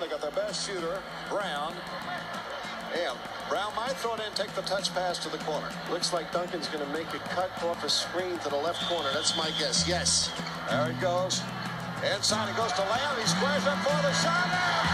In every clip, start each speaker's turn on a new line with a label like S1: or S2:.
S1: They got their best shooter, Brown. And Brown might throw it in, take the touch pass to the corner.
S2: Looks like Duncan's going to make a cut off a screen to the left corner. That's my guess. Yes.
S1: There it goes. Inside it goes to Lamb. He squares up for the shot.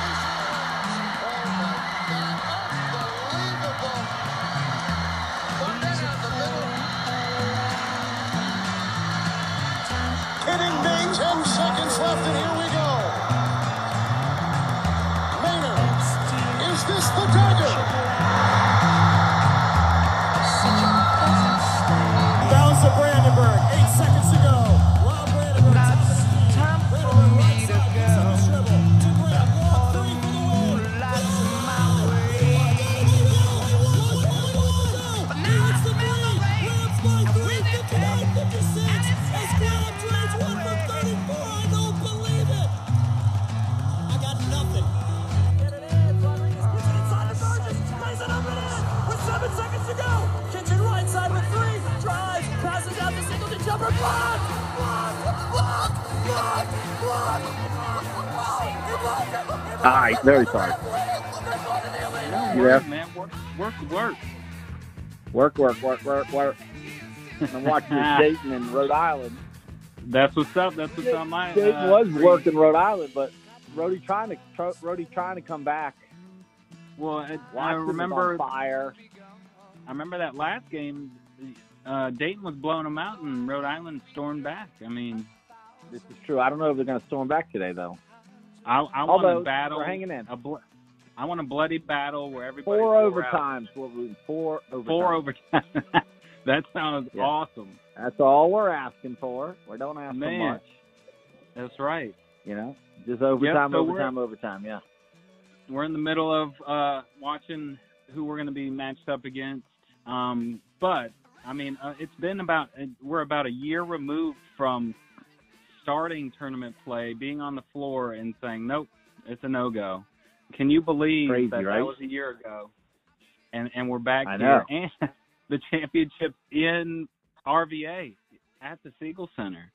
S3: Block.
S4: All right, very sorry. You there?
S5: Work, man. Work, work, work.
S4: Work, work, work, work, work. I'm watching Dayton and Rhode Island.
S5: That's what's up. That's what's on my.
S4: Dayton
S5: uh,
S4: was working Rhode Island, but Rhodey trying to Rhodey trying to come back.
S5: Well, it, I remember.
S4: fire.
S5: I remember that last game. Uh, Dayton was blowing them out, and Rhode Island stormed back. I mean,
S4: This is true. I don't know if they're going to storm back today, though.
S5: I, I want
S4: Although
S5: a battle.
S4: we're hanging in.
S5: A bl- I want a bloody battle where everybody
S4: Four
S5: out.
S4: overtimes. We're rooting four overtimes.
S5: Four overtime. that sounds
S4: Yeah.
S5: awesome.
S4: That's all we're asking for. We don't ask
S5: Man.
S4: for much.
S5: That's right.
S4: You know, just overtime,
S5: so
S4: overtime, overtime. Yeah.
S5: We're in the middle of uh, watching who we're going to be matched up against. Um, but I mean, uh, it's been about we're about a year removed from starting tournament play, being on the floor, and saying nope, it's a no go. Can you believe
S4: Crazy,
S5: that
S4: right?
S5: that was a year ago? And and we're back
S4: I
S5: here, and the championship in RVA at the Siegel Center.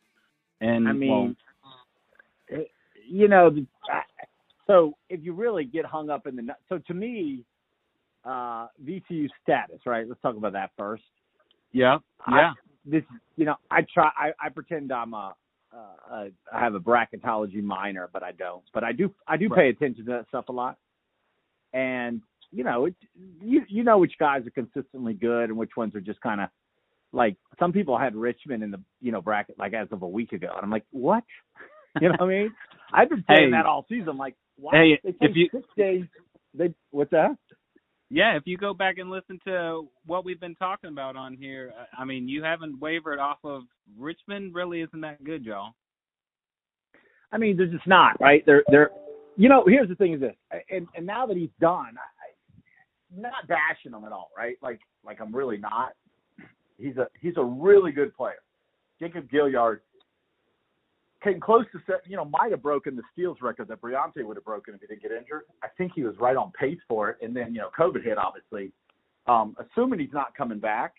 S5: And
S4: I
S5: well,
S4: mean, it- you know, the- I- so if you really get hung up in the, so to me, uh, VCU status, right? Let's talk about that first.
S5: yeah,
S4: I-
S5: yeah,
S4: This, you know, I try, I, I pretend I'm a, uh, I have a bracketology minor, but I don't. But I do, I do pay attention to that stuff a lot. And you know, it, you you know which guys are consistently good and which ones are just kind of like some people had Richmond in the you know bracket like as of a week ago, and I'm like, what? You know what I mean? I've been saying
S5: Hey.
S4: that all season. Like, why?
S5: Hey, if you-
S4: six days. They what's that?
S5: Yeah, if you go back and listen to what we've been talking about on here, I I mean, you haven't wavered off of Richmond. Really, isn't that good, y'all?
S4: I mean, they're just not right. They're they're. You know, here's the thing: is this, and and now that he's done, I, am not bashing him at all, right? Like like I'm really not. He's a he's a really good player. Jacob Gilyard came close to set, you know might have broken the steals record that Briante would have broken if he didn't get injured. I think he was right on pace for it, and then you know COVID hit obviously. Um, assuming he's not coming back,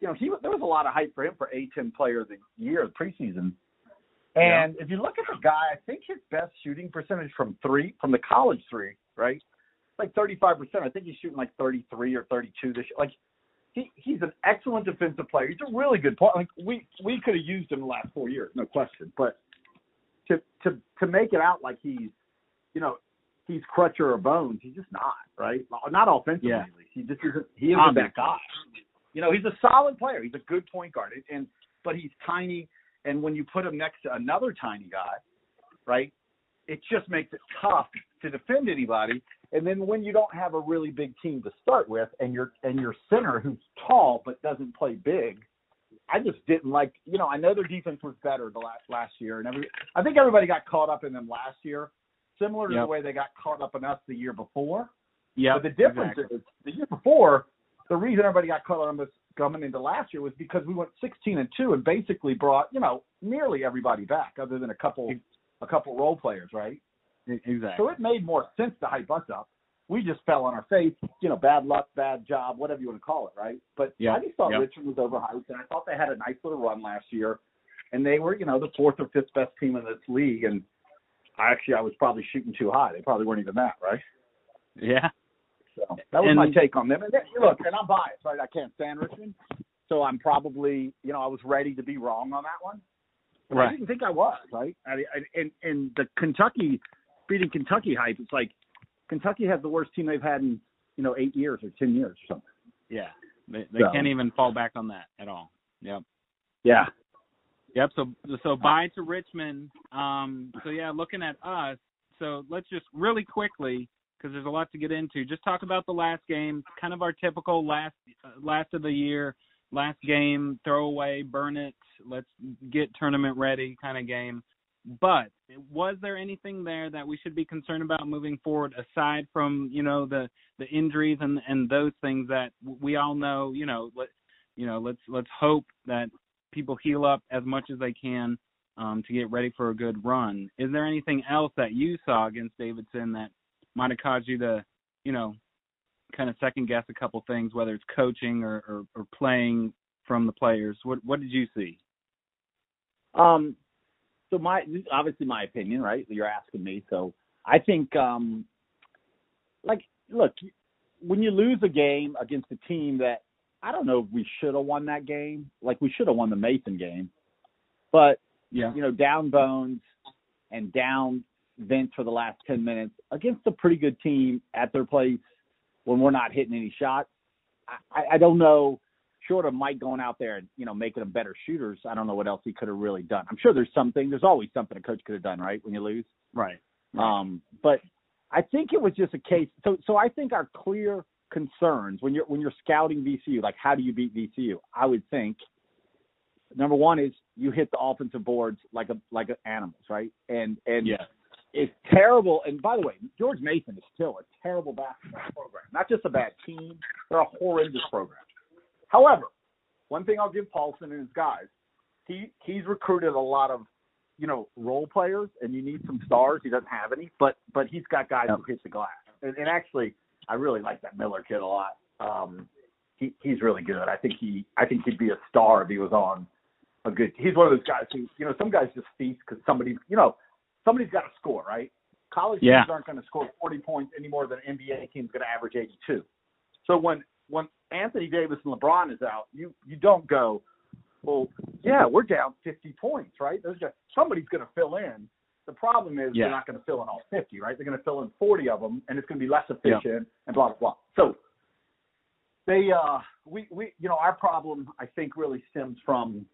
S4: you know he there was a lot of hype for him for A10 Player of the Year the preseason. And if you look at the guy, I think his best shooting percentage from three, from the college three, right? Like 35%. I think he's shooting like 33 or 32 this year. Like he he's an excellent defensive player. He's a really good player. Like we we could have used him the last four years, no question. But to to to make it out like he's, you know, he's Crutcher or Bones, he's just not right. Not offensively,
S5: Yeah.
S4: at least. He just isn't. He isn't that guy. You know, he's a solid player. He's a good point guard, and, and but he's tiny. And when you put him next to another tiny guy, right, it just makes it tough to defend anybody. And then when you don't have a really big team to start with, and your and your center who's tall but doesn't play big, I just didn't like. You know, I know their defense was better the last last year, and every I think everybody got caught up in them last year, similar to
S5: Yep.
S4: the way they got caught up in us the year before.
S5: Yeah,
S4: But the difference is the year before, the reason everybody got caught up on this coming into last year was because we went 16 and two and basically brought you know nearly everybody back other than a couple a couple role players, right?
S5: exactly.
S4: So it made more sense to hype us up. We just fell on our face, you know, bad luck, bad job, whatever you want to call it, right? But
S5: Yeah,
S4: I just thought
S5: yeah.
S4: Richmond was overhyped, and I thought they had a nice little run last year, and they were, you know, the fourth or fifth best team in this league, and actually I was probably shooting too high. They probably weren't even that, right?
S5: Yeah.
S4: So that was
S5: And-
S4: my take on them. And then, look, and I'm biased, right? I can't stand Richmond, so I'm probably, you know, I was ready to be wrong on that one. But I didn't think I was, right? I, I, and and the Kentucky beating Kentucky hype, it's like Kentucky has the worst team they've had in you know eight years or ten years or something.
S5: Yeah. They they
S4: So-
S5: can't even fall back on that at all. Yep.
S4: Yeah.
S5: Yep. So so bye to Richmond. Um. So yeah, looking at us. So let's just really quickly because there's a lot to get into. Just talk about the last game, kind of our typical last uh, last of the year, last game, throw away, burn it, let's get tournament ready kind of game. But was there anything there that we should be concerned about moving forward aside from you know the the injuries and and those things that we all know you know let you know let's let's hope that people heal up as much as they can um, to get ready for a good run. Is there anything else that you saw against Davidson that might have caused you to, you know, kind of second guess a couple things, whether it's coaching or, or, or playing from the players? What what did you see?
S4: Um, so my obviously my opinion, right? You're asking me, so I think, um, like, look, when you lose a game against a team that I don't know if we should have won that game, like we should have won the Mason game, but
S5: Yeah.
S4: you know, down Bones and down Vince for the last 10 minutes against a pretty good team at their place when we're not hitting any shots. I, I don't know, short of Mike going out there and, you know, making them better shooters, I don't know what else he could have really done. I'm sure there's something, there's always something a coach could have done, right, when you lose.
S5: Right.
S4: Um, but I think it was just a case. So, so I think our clear concerns when you're when you're scouting VCU, like how do you beat VCU? I would think number one is you hit the offensive boards like a like a animals, right? And and
S5: Yeah.
S4: it's terrible. And by the way, George Mason is still a terrible basketball program. Not just a bad team; they're a horrendous program. However, one thing I'll give Paulson and his guys, he he's recruited a lot of you know role players, and you need some stars. He doesn't have any, but but he's got guys who hit the glass. And, and actually, I really like that Miller kid a lot. Um, he he's really good. I think he I think he'd be a star if he was on a good. He's one of those guys who you know some guys just feast because somebody you know somebody's got to score, right? College
S5: Yeah.
S4: teams aren't going to score 40 points any more than an NBA team's going to average 82. So when when Anthony Davis and LeBron is out, you you don't go, well, yeah, we're down 50 points, right? Somebody's going to fill in. The problem is
S5: Yeah.
S4: they're not going to fill in all 50, right? They're going to fill in 40 of them, and it's going to be less
S5: Yeah.
S4: efficient and blah blah blah. So they uh we we you know our problem I think really stems from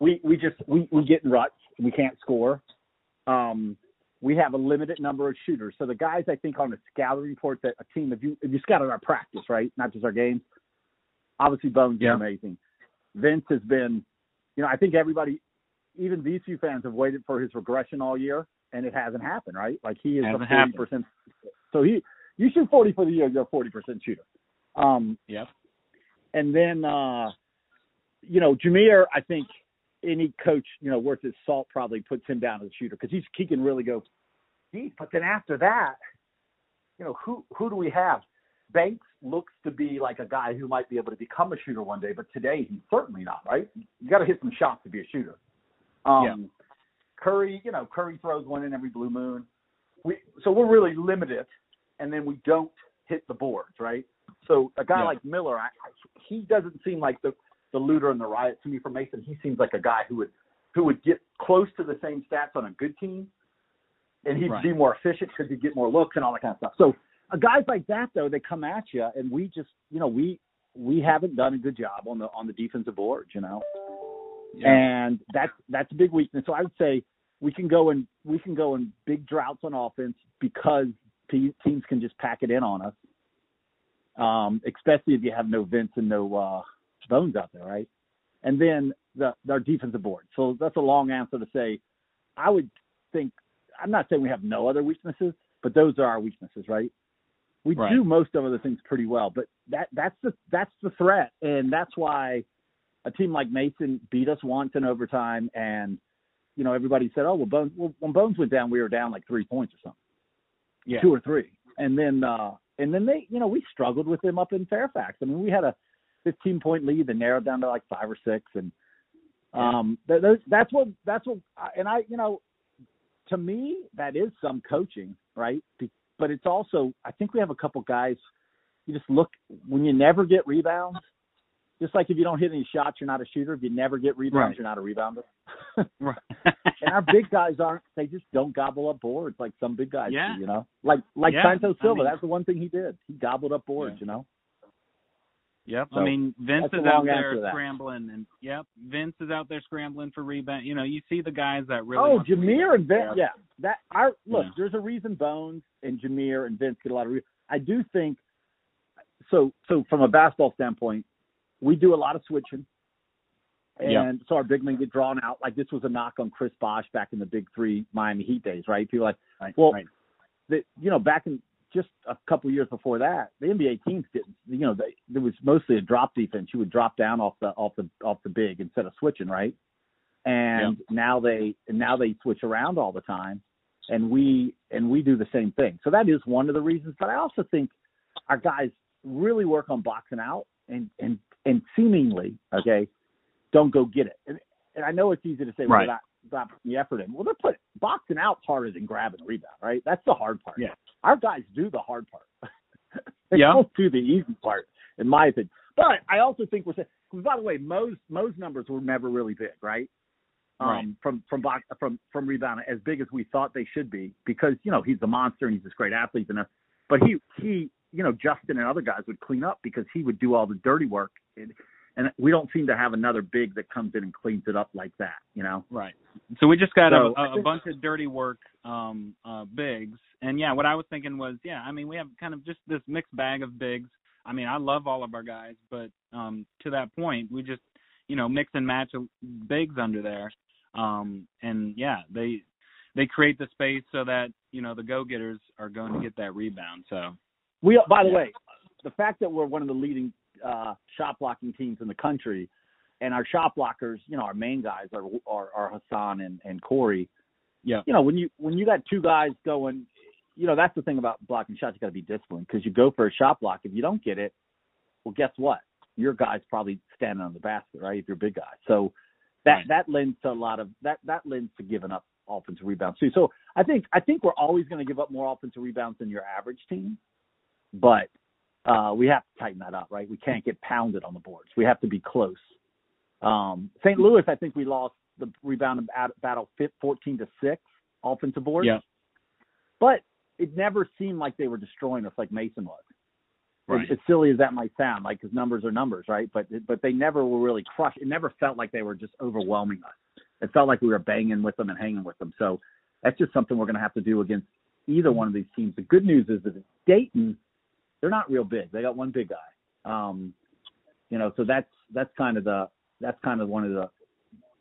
S4: we we just we we get in ruts we can't score um we have a limited number of shooters so the guys I think on the scouting report that a team if you if you scouted our practice right not just our games obviously Bones
S5: Yeah.
S4: is amazing Vince has been you know I think everybody even VCU fans have waited for his regression all year and it hasn't happened right like he is a forty percent so he you shoot forty for the year you're a forty percent shooter um
S5: Yep.
S4: and then uh you know Jamir, I think any coach you know worth his salt probably puts him down as a shooter because he's he can really go deep. But then after that, you know who who do we have? Banks looks to be like a guy who might be able to become a shooter one day, but today he's certainly not. Right? You got to hit some shots to be a shooter. Um,
S5: Yeah.
S4: Curry, you know, Curry throws one in every blue moon. We so we're really limited, and then we don't hit the boards, right? So a guy
S5: Yeah.
S4: like Miller, I, he doesn't seem like the the looter and the riot to me for Mason. He seems like a guy who would who would get close to the same stats on a good team, and he'd
S5: Right.
S4: be more efficient because he'd get more looks and all that kind of stuff. So uh, guys like that though, they come at you, and we just you know we we haven't done a good job on the on the defensive boards, you know
S5: Yeah.
S4: and that's that's a big weakness. So I would say we can go in we can go in big droughts on offense because te- teams can just pack it in on us. Um, especially if you have no Vince and no uh, Bones out there, right? And then the our defensive board. So that's a long answer to say. I would think I'm not saying we have no other weaknesses, but those are our weaknesses, right? We
S5: Right.
S4: do most of other things pretty well, but that that's the that's the threat, and that's why a team like Mason beat us once in overtime, and you know everybody said, "Oh well, Bones." Well, when Bones went down, we were down like three points or something,
S5: yeah.
S4: two or three, and then uh and then they, you know, we struggled with them up in Fairfax. I mean, we had a 15 point lead that narrowed down to like five or six, and um th- those, that's what that's what, and I, you know, to me, that is some coaching, right? Be- But it's also, I think we have a couple guys. You just look when you never get rebounds. Just like if you don't hit any shots, you're not a shooter. If you never get rebounds,
S5: Right.
S4: you're not a rebounder.
S5: Right.
S4: and our big guys aren't. They just don't gobble up boards like some big guys
S5: Yeah.
S4: do. You know, like like
S5: Yeah,
S4: Santos
S5: I
S4: Silva.
S5: mean-
S4: that's the one thing he did. He gobbled up boards.
S5: Yeah.
S4: You know.
S5: Yep.
S4: So,
S5: I mean, Vince is out there scrambling, and yep, Vince is out there scrambling for rebound. You know, you see the guys that really.
S4: oh, Jamir and Vince. Yeah, that. Our look.
S5: Yeah.
S4: There's a reason Bones and Jamir and Vince get a lot of. Re- I do think. So so from a basketball standpoint, we do a lot of switching. And
S5: Yeah.
S4: so our big men get drawn out. Like this was a knock on Chris Bosh back in the Big Three Miami Heat days, right? People like,
S5: Right,
S4: well,
S5: right.
S4: that you know back in just a couple years before that, the NBA teams didn't. You know, they, there was mostly a drop defense. You would drop down off the off the off the big instead of switching, right? And now they now they switch around all the time, and we and we do the same thing. So that is one of the reasons. But I also think our guys really work on boxing out and and and seemingly okay, don't go get it. And, and I know it's easy to say, well,
S5: Right.
S4: not putting the effort in. Well, they're putting boxing out harder than grabbing a rebound, right? That's the hard part.
S5: Yeah.
S4: Our guys do the hard part. they
S5: Yeah.
S4: don't do the easy part, in my opinion. But I also think we're saying. By the way, Mo's Mo's numbers were never really big, right? Um,
S5: Right.
S4: From from box from from rebound as big as we thought they should be because you know he's a monster and he's this great athlete and uh, but he he you know Justin and other guys would clean up because he would do all the dirty work and, and we don't seem to have another big that comes in and cleans it up like that, you know.
S5: Right. So we just got
S4: So,
S5: a,
S4: I
S5: a, a
S4: think-
S5: bunch of dirty work um uh bigs. And yeah, what I was thinking was, yeah, I mean, we have kind of just this mixed bag of bigs. I mean, I love all of our guys, but um to that point, we just, you know, mix and match bigs under there. Um and yeah, they they create the space so that, you know, the go-getters are going to get that rebound. So,
S4: We, by the way, the fact that we're one of the leading uh, shot blocking teams in the country, and our shot blockers, you know, our main guys are are, are Hason and, and Corey.
S5: Yeah.
S4: You know, when you when you got two guys going, you know, that's the thing about blocking shots. You got to be disciplined because you go for a shot block. If you don't get it, well, guess what? Your guy's probably standing on the basket, right? If you're a big guy, so that
S5: Right.
S4: that lends to a lot of that that lends to giving up offensive rebounds too. So I think I think we're always going to give up more offensive rebounds than your average team, but uh, we have to tighten that up, right? We can't get pounded on the boards. We have to be close. Um, St. Louis, I think we lost the rebound battle fit 14 to six offensive boards,
S5: yeah.
S4: but it never seemed like they were destroying us like Mason was.
S5: Right.
S4: As, as silly as that might sound, like because numbers are numbers, right? But but they never were really crushed. It never felt like they were just overwhelming us. It felt like we were banging with them and hanging with them. So that's just something we're going to have to do against either one of these teams. The good news is that Dayton, they're not real big. They got one big guy. Um, you know, so that's that's kind of the that's kind of one of the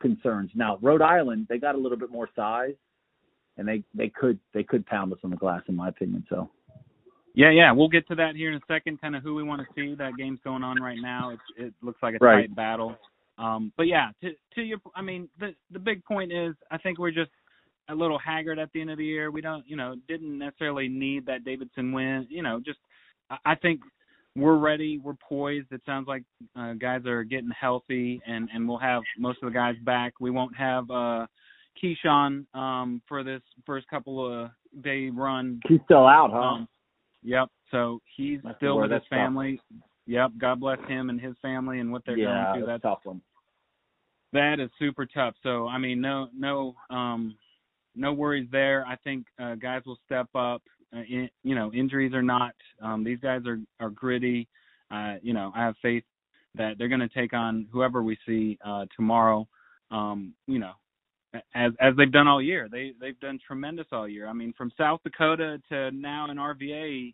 S4: concerns. Now Rhode Island, they got a little bit more size, and they they could they could pound us on the glass, in my opinion. So
S5: Yeah, yeah, we'll get to that here in a second. Kind of who we want to see. That game's going on right now. It's, it looks like a
S4: Right.
S5: tight battle. Um, but yeah, to to your, I mean, the the big point is, I think we're just a little haggard at the end of the year. We don't, you know, didn't necessarily need that Davidson win. You know, just I think we're ready. We're poised. It sounds like uh, guys are getting healthy, and and we'll have most of the guys back. We won't have uh, KeShawn um, for this first couple of day run
S4: he's still out, huh?
S5: um, yep. So he's
S4: That's
S5: still with his family. Yep. God bless him and his family and what they're
S4: yeah,
S5: going through.
S4: that's
S5: That's
S4: tough one.
S5: that is super tough. So I mean, no, no, um, no worries there. I think uh, guys will step up. Uh, in, you know, injuries or not, um, these guys are are gritty. Uh, you know, I have faith that they're going to take on whoever we see uh, tomorrow. Um, you know, as as they've done all year. They they've done tremendous all year. I mean, from South Dakota to now in RVA.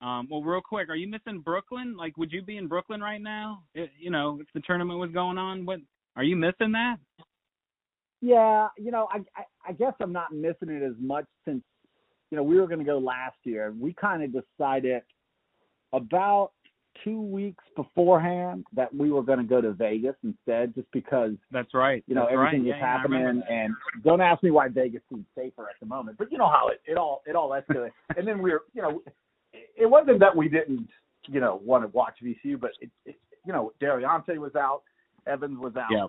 S5: Um, well, real quick, are you missing Brooklyn? Like, would you be in Brooklyn right now? It, you know, if the tournament was going on, what are you missing that?
S4: Yeah, you know, I, I I guess I'm not missing it as much since you know we were going to go last year. We kind of decided about two weeks beforehand that we were going to go to Vegas instead, just because
S5: That's right.
S4: you know
S5: That's
S4: everything
S5: right.
S4: was
S5: Yeah, yeah, I remember
S4: happening. And don't ask me why Vegas seems safer at the moment, but you know how it it all it all escalated. and then we were, you know, it, it wasn't that we didn't you know want to watch VCU, but it, it you know De'Riante was out, Evans was out
S5: Yeah.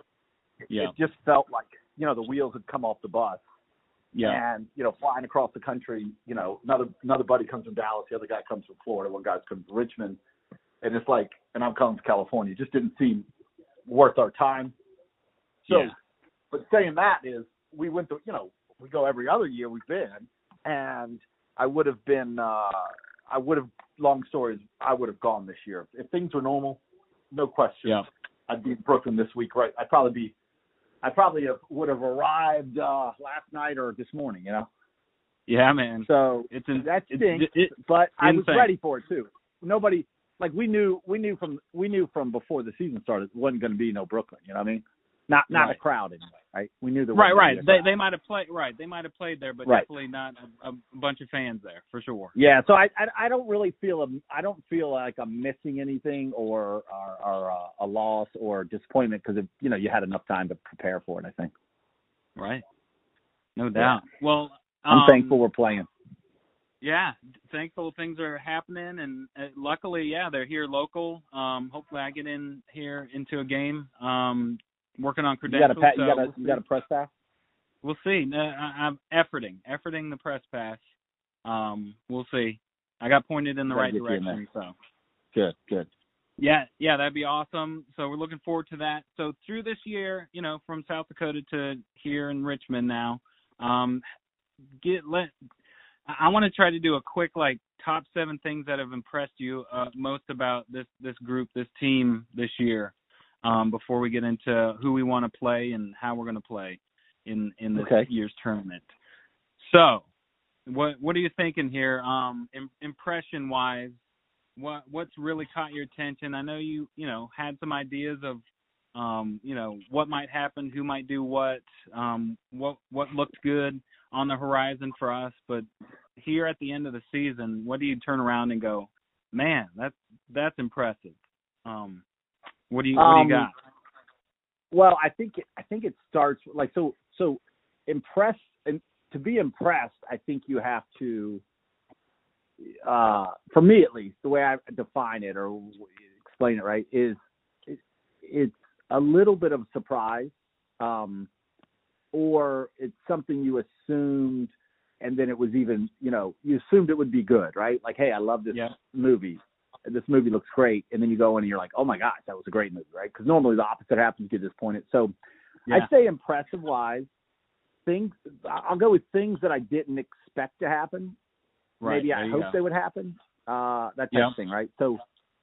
S5: Yeah.
S4: it just felt like you know the wheels had come off the bus
S5: Yeah.
S4: And you know, flying across the country, you know, another another buddy comes from Dallas, the other guy comes from Florida, one guy comes from Richmond, and it's like, and I'm coming from California. It just didn't seem worth our time. So,
S5: Yeah.
S4: but saying that is, we went to, you know, we go every other year we've been, and I would have been, uh I would have. Long stories, I would have gone this year if things were normal, no question.
S5: Yeah.
S4: I'd be in Brooklyn this week, right? I'd probably be, I probably have, would have arrived uh last night or this morning, you know.
S5: Yeah, man.
S4: So
S5: It's in,
S4: that stinks,
S5: it-
S4: but I was
S5: insane.
S4: ready for it too. Nobody like we knew we knew from we knew from before the season started it wasn't going to be no Brooklyn. You know what I mean? Not not
S5: Right.
S4: a crowd anyway, right? We knew there
S5: right, right.
S4: a
S5: They they might have played right. They might have played there, but
S4: Right.
S5: definitely not a, a bunch of fans there for sure.
S4: Yeah, so I, I I don't really feel a I don't feel like I'm missing anything or or, or uh, a loss or disappointment because you know you had enough time to prepare for it. I think
S5: Right. No doubt. Well,
S4: I'm
S5: um,
S4: thankful we're playing.
S5: Yeah, thankful things are happening, and uh, luckily, yeah, they're here local. Um, hopefully, I get in here into a game. Um, working on
S4: You got a
S5: credentials.
S4: you
S5: so
S4: got a
S5: we'll
S4: you got a press pass.
S5: We'll see. I, I'm efforting, efforting the press pass. Um, we'll see. I got pointed in the
S4: Gotta
S5: right
S4: get you in
S5: direction, so
S4: Good, good.
S5: yeah, yeah, that'd be awesome. So we're looking forward to that. So through this year, you know, from South Dakota to here in Richmond now, um, get let. I want to try to do a quick like top seven things that have impressed you uh, most about this this group, this team this year. Um, before we get into who we want to play and how we're going to play in in this
S4: Okay.
S5: year's tournament. So, what what are you thinking here? Um, Im- impression wise, what what's really caught your attention? I know you you know had some ideas of um, you know what might happen, who might do what, um, what what looked good on the horizon for us, but here at the end of the season, what do you turn around and go, man, that's that's impressive. Um, what do you what do
S4: Um,
S5: you got?
S4: Well, I think it, I think it starts like so so impressed and to be impressed, I think you have to uh for me at least, the way I define it or explain it right is it, it's a little bit of surprise um or it's something you assumed and then it was even, you know, you assumed it would be good, right? Like, hey, I love this
S5: Yeah.
S4: movie. This movie looks great, and then you go in and you're like, oh my gosh, that was a great movie, right? Because normally the opposite happens. You get disappointed. So
S5: Yeah.
S4: I'd say impressive wise, things. I'll go with things that I didn't expect to happen.
S5: Right,
S4: Maybe
S5: there
S4: I
S5: you
S4: hope
S5: go.
S4: they would happen. Uh, that type
S5: Yeah.
S4: of thing, right? So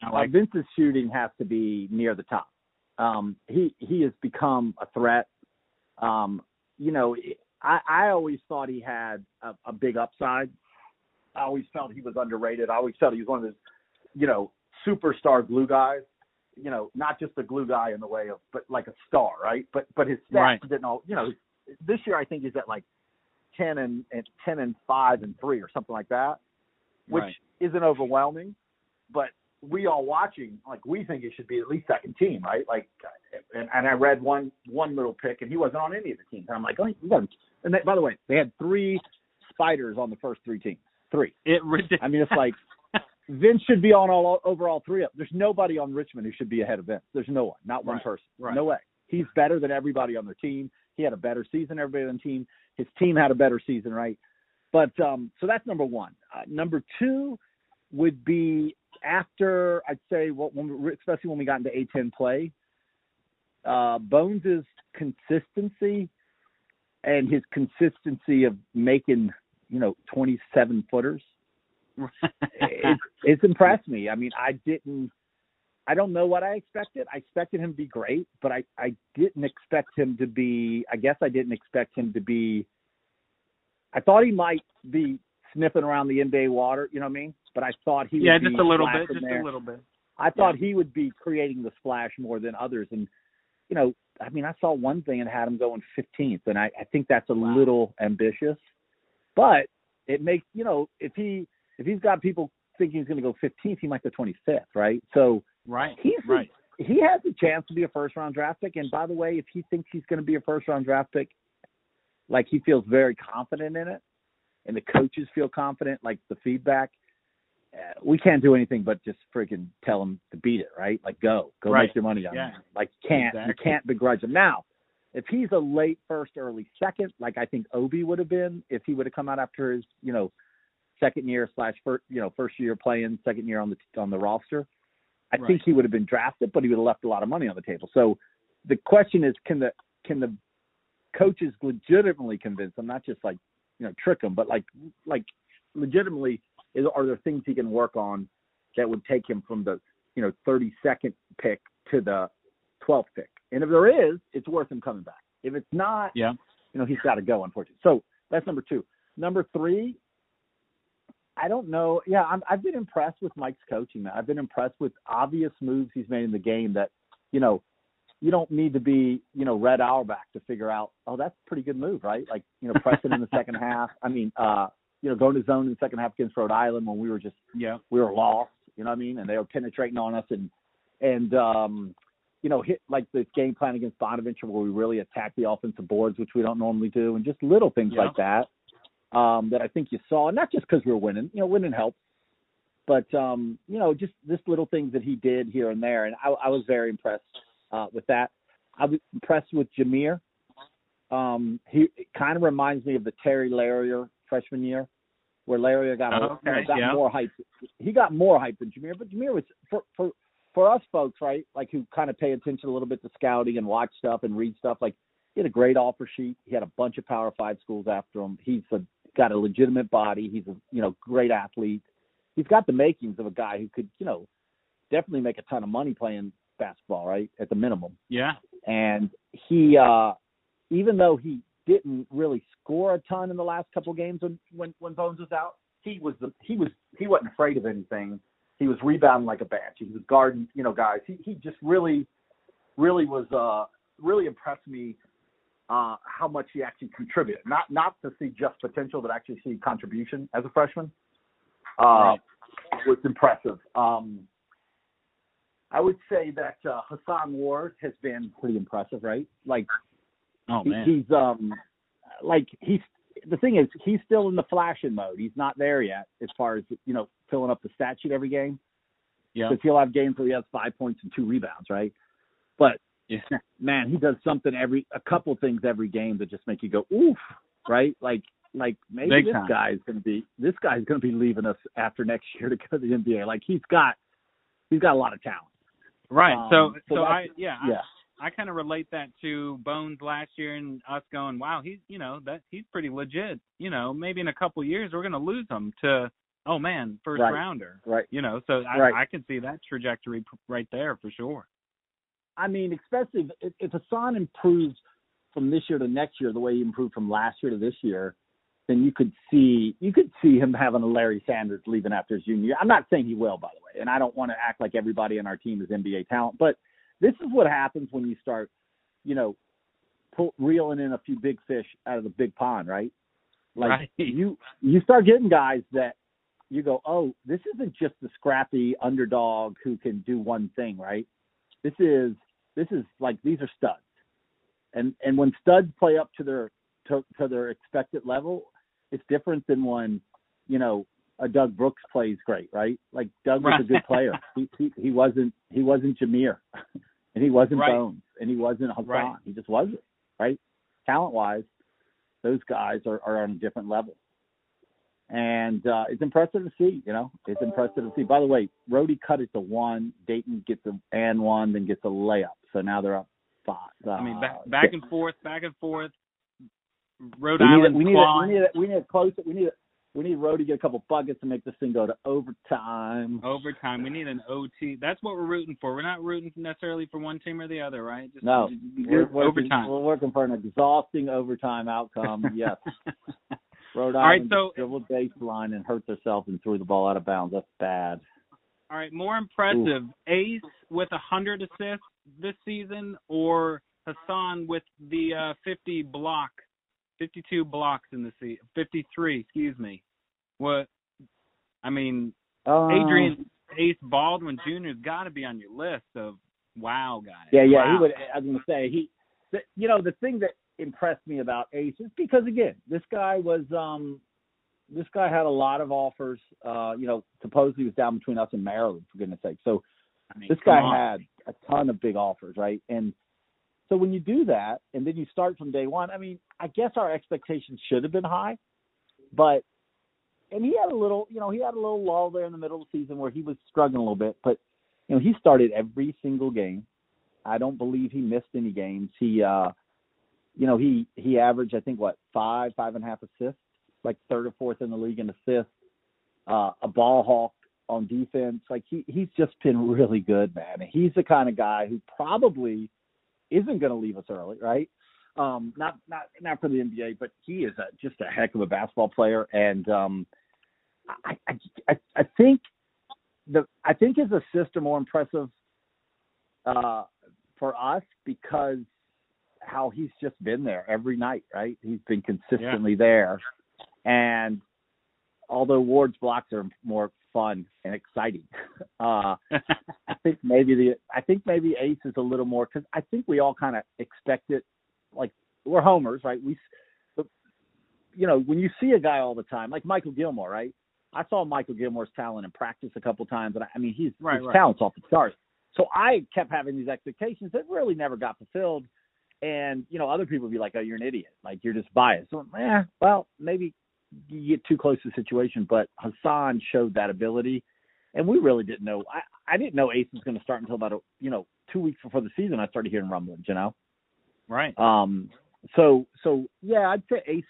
S4: uh,
S5: like
S4: Vince's shooting has to be near the top. Um, he he has become a threat. Um, you know, I, I always thought he had a, a big upside. I always felt he was underrated. I always felt he was one of those, you know, superstar glue guys. You know, not just a glue guy in the way of, but like a star, right? But but his stats
S5: Right.
S4: didn't all. You know, this year I think he's at like ten and, and ten and five and three or something like that, which
S5: Right.
S4: isn't overwhelming, but we all watching, like we think it should be at least second team, right? Like, and, and I read one one little pick, and he wasn't on any of the teams. And I'm like, oh, got him. And they, by the way, they had three spiders on the first three teams. Three.
S5: it. ridiculous.
S4: I mean, it's like Vince should be on all over all three of. them. There's nobody on Richmond who should be ahead of Vince. There's no one, not one
S5: Right,
S4: person.
S5: right.
S4: No way. He's better than everybody on their team. He had a better season than everybody on the team. His team had a better season, right? But um, so that's number one. Uh, number two would be after I'd say what when we, especially when we got into A10 play, uh, Bones' consistency and his consistency of making you know 27 footers it's, it's impressed me. I mean, I didn't. I don't know what I expected. I expected him to be great, but I I didn't expect him to be. I guess I didn't expect him to be. I thought he might be sniffing around the NBA water. You know what I mean? But I thought he
S5: yeah,
S4: would
S5: just
S4: be
S5: a little bit, just
S4: there.
S5: a little bit.
S4: I thought he would be creating the splash more than others. And, you know, I mean, I saw one thing and had him going 15th, and I, I think that's a
S5: Wow.
S4: little ambitious. But it makes, you know, if he if he's got people thinking he's going to go 15th, he might go 25th, right? So
S5: Right.
S4: he's
S5: right.
S4: he has a chance to be a first round draft pick. And by the way, if he thinks he's going to be a first round draft pick, like he feels very confident in it, and the coaches feel confident, like the feedback, uh, we can't do anything but just freaking tell him to beat it, right? Like go, go
S5: Right.
S4: make your money on
S5: Yeah.
S4: it. Like you can't you can't begrudge him. Now, if he's a late first, early second, like I think Obi would have been if he would have come out after his, you know, second year slash first, you know, first year playing, second year on the on the roster, I
S5: Right.
S4: think he would have been drafted, but he would have left a lot of money on the table. So the question is, can the can the coaches legitimately convince him, not just like you know trick him, but like like legitimately, is, are there things he can work on that would take him from the you know 32nd pick to the 12th pick? And if there is, it's worth him coming back. If it's not,
S5: Yeah.
S4: you know he's got to go. Unfortunately, so that's number two. Number three, I don't know. Yeah, I'm, I've been impressed with Mike's coaching. Man. I've been impressed with obvious moves he's made in the game that, you know, you don't need to be, you know, Red Auerbach to figure out, oh, that's a pretty good move, right? Like, you know, pressing in the second half. I mean, uh, you know, going to zone in the second half against Rhode Island when we were just
S5: Yeah.
S4: we were lost, you know what I mean? And they were penetrating on us and and um you know, hit like this game plan against Bonaventure where we really attack the offensive boards, which we don't normally do, and just little things
S5: Yeah.
S4: like that. Um, that I think you saw, and not just because we were winning, you know, winning helps, but um, you know, just just little things that he did here and there, and I, I was very impressed uh, with that. I was impressed with Jamir. Um, he kind of reminds me of the Terry Larrier freshman year, where Larrier got, a, you know, got
S5: yeah.
S4: more hype. He got more hype than Jamir, but Jamir was for for for us folks, right? Like who kind of pay attention a little bit to scouting and watch stuff and read stuff. Like he had a great offer sheet. He had a bunch of Power Five schools after him. He's a, got a legitimate body. He's a you know great athlete. He's got the makings of a guy who could you know definitely make a ton of money playing basketball, right? At the minimum
S5: Yeah.
S4: and he uh even though he didn't really score a ton in the last couple games when when when Bones was out, he was the he was he wasn't afraid of anything. He was rebounding like a banshee. He was guarding, you know, guys. He he just really really was uh really impressed me uh how much he actually contributed. Not not to see just potential, but actually see contribution as a freshman. Uh
S5: Right.
S4: was impressive. Um I would say that uh, Hason Ward has been pretty impressive, right? Like
S5: Oh
S4: he,
S5: man.
S4: he's um like he's the thing is he's still in the flashing mode. He's not there yet as far as you know filling up the stat sheet every game.
S5: Yeah.
S4: Because he'll have games where he has five points and two rebounds, right? But
S5: Yeah.
S4: man, he does something every a couple things every game that just make you go oof, right? Like like maybe
S5: Big
S4: this
S5: time.
S4: guy's gonna be this guy's gonna be leaving us after next year to go to the NBA. Like he's got he's got a lot of talent.
S5: Right.
S4: Um,
S5: so
S4: so
S5: so I yeah,
S4: yeah.
S5: I, I kind of relate that to Bones last year and us going, wow, he's you know that he's pretty legit. You know, maybe in a couple years we're gonna lose him to oh man, first
S4: Right.
S5: rounder.
S4: Right.
S5: You know, so I,
S4: Right.
S5: I can see that trajectory right there for sure.
S4: I mean, especially if, if Hason improves from this year to next year the way he improved from last year to this year, then you could see you could see him having a Larry Sanders leaving after his junior year. I'm not saying he will, by the way, and I don't want to act like everybody on our team is NBA talent, but this is what happens when you start, you know, pull, reeling in a few big fish out of the big pond, right? Like
S5: Right.
S4: you you start getting guys that you go, oh, this isn't just the scrappy underdog who can do one thing, right? This is this is like these are studs, and and when studs play up to their to, to their expected level, it's different than when you know a Doug Brooks plays great, right? Like Doug was a good player. he, he he wasn't he wasn't Jamir, and he wasn't
S5: Right.
S4: Bones, and he wasn't Hason.
S5: Right.
S4: He just wasn't right. Talent wise, those guys are, are on a different level. And uh, it's impressive to see, you know. It's impressive to see. By the way, Rhodey cut it to one. Dayton gets a and one, then gets a layup. So now they're up five. Uh,
S5: I mean, back back and forth, back and forth. Rhode
S4: we need,
S5: Island
S4: a, we need, a, we need, a, we need a close. We need a, we need Rhodey to get a couple buckets to make this thing go to overtime.
S5: overtime. We need an OT. That's what we're rooting for. We're not rooting necessarily for one team or the other, right? Just
S4: No, we're,
S5: good
S4: we're,
S5: overtime.
S4: we're working for an exhausting overtime outcome. Yes, Rhode
S5: All right,
S4: Island
S5: so-
S4: dribbled baseline and hurt themselves and threw the ball out of bounds. That's bad.
S5: All right, more impressive, Ace with a hundred assists this season, or Hason with the uh, fifty block, fifty-two blocks in the season, fifty-three, excuse me. What? I mean,
S4: Um,
S5: Adrian Ace Baldwin Jr. has got to be on your list of wow guys.
S4: Yeah, yeah,
S5: Wow.
S4: he would. I was gonna say he. The, you know, the thing that impressed me about Ace is because again, this guy was um, this guy had a lot of offers. Uh, you know, supposedly he was down between us and Maryland for goodness sake. So
S5: I mean,
S4: this guy
S5: on.
S4: had a ton of big offers, right? And So when you do that and then you start from day one, I mean, I guess our expectations should have been high, but and he had a little, you know, he had a little lull there in the middle of the season where he was struggling a little bit, but you know, he started every single game. I don't believe he missed any games. He uh you know, he he averaged I think what, five, five and a half assists, like third or fourth in the league in assists, uh a ball hawk on defense. Like he he's just been really good, man. And He's the kind of guy who probably isn't going to leave us early, right? Um, not not not for the NBA, but he is a, just a heck of a basketball player, and um, I, I I think the I think his assists are more impressive uh, for us because how he's just been there every night, right? He's been consistently yeah. there, and although Ward's blocks are more fun and exciting. Uh, I think maybe the I think maybe Ace is a little more because I think we all kind of expect it. Like we're homers, right? We, you know, when you see a guy all the time, like Michael Gilmore, right? I saw Michael Gilmore's talent in practice a couple times, and I, I mean, he's
S5: right,
S4: his
S5: right.
S4: talent's off the charts. So I kept having these expectations that really never got fulfilled. And you know, other people would be like, "Oh, you're an idiot. Like you're just biased." So, yeah, well, maybe you get too close to the situation, but Hason showed that ability, and we really didn't know. I I didn't know Ace was going to start until about a, you know two weeks before the season. I started hearing rumblings, you know.
S5: Right.
S4: Um. So so yeah, I'd say Ace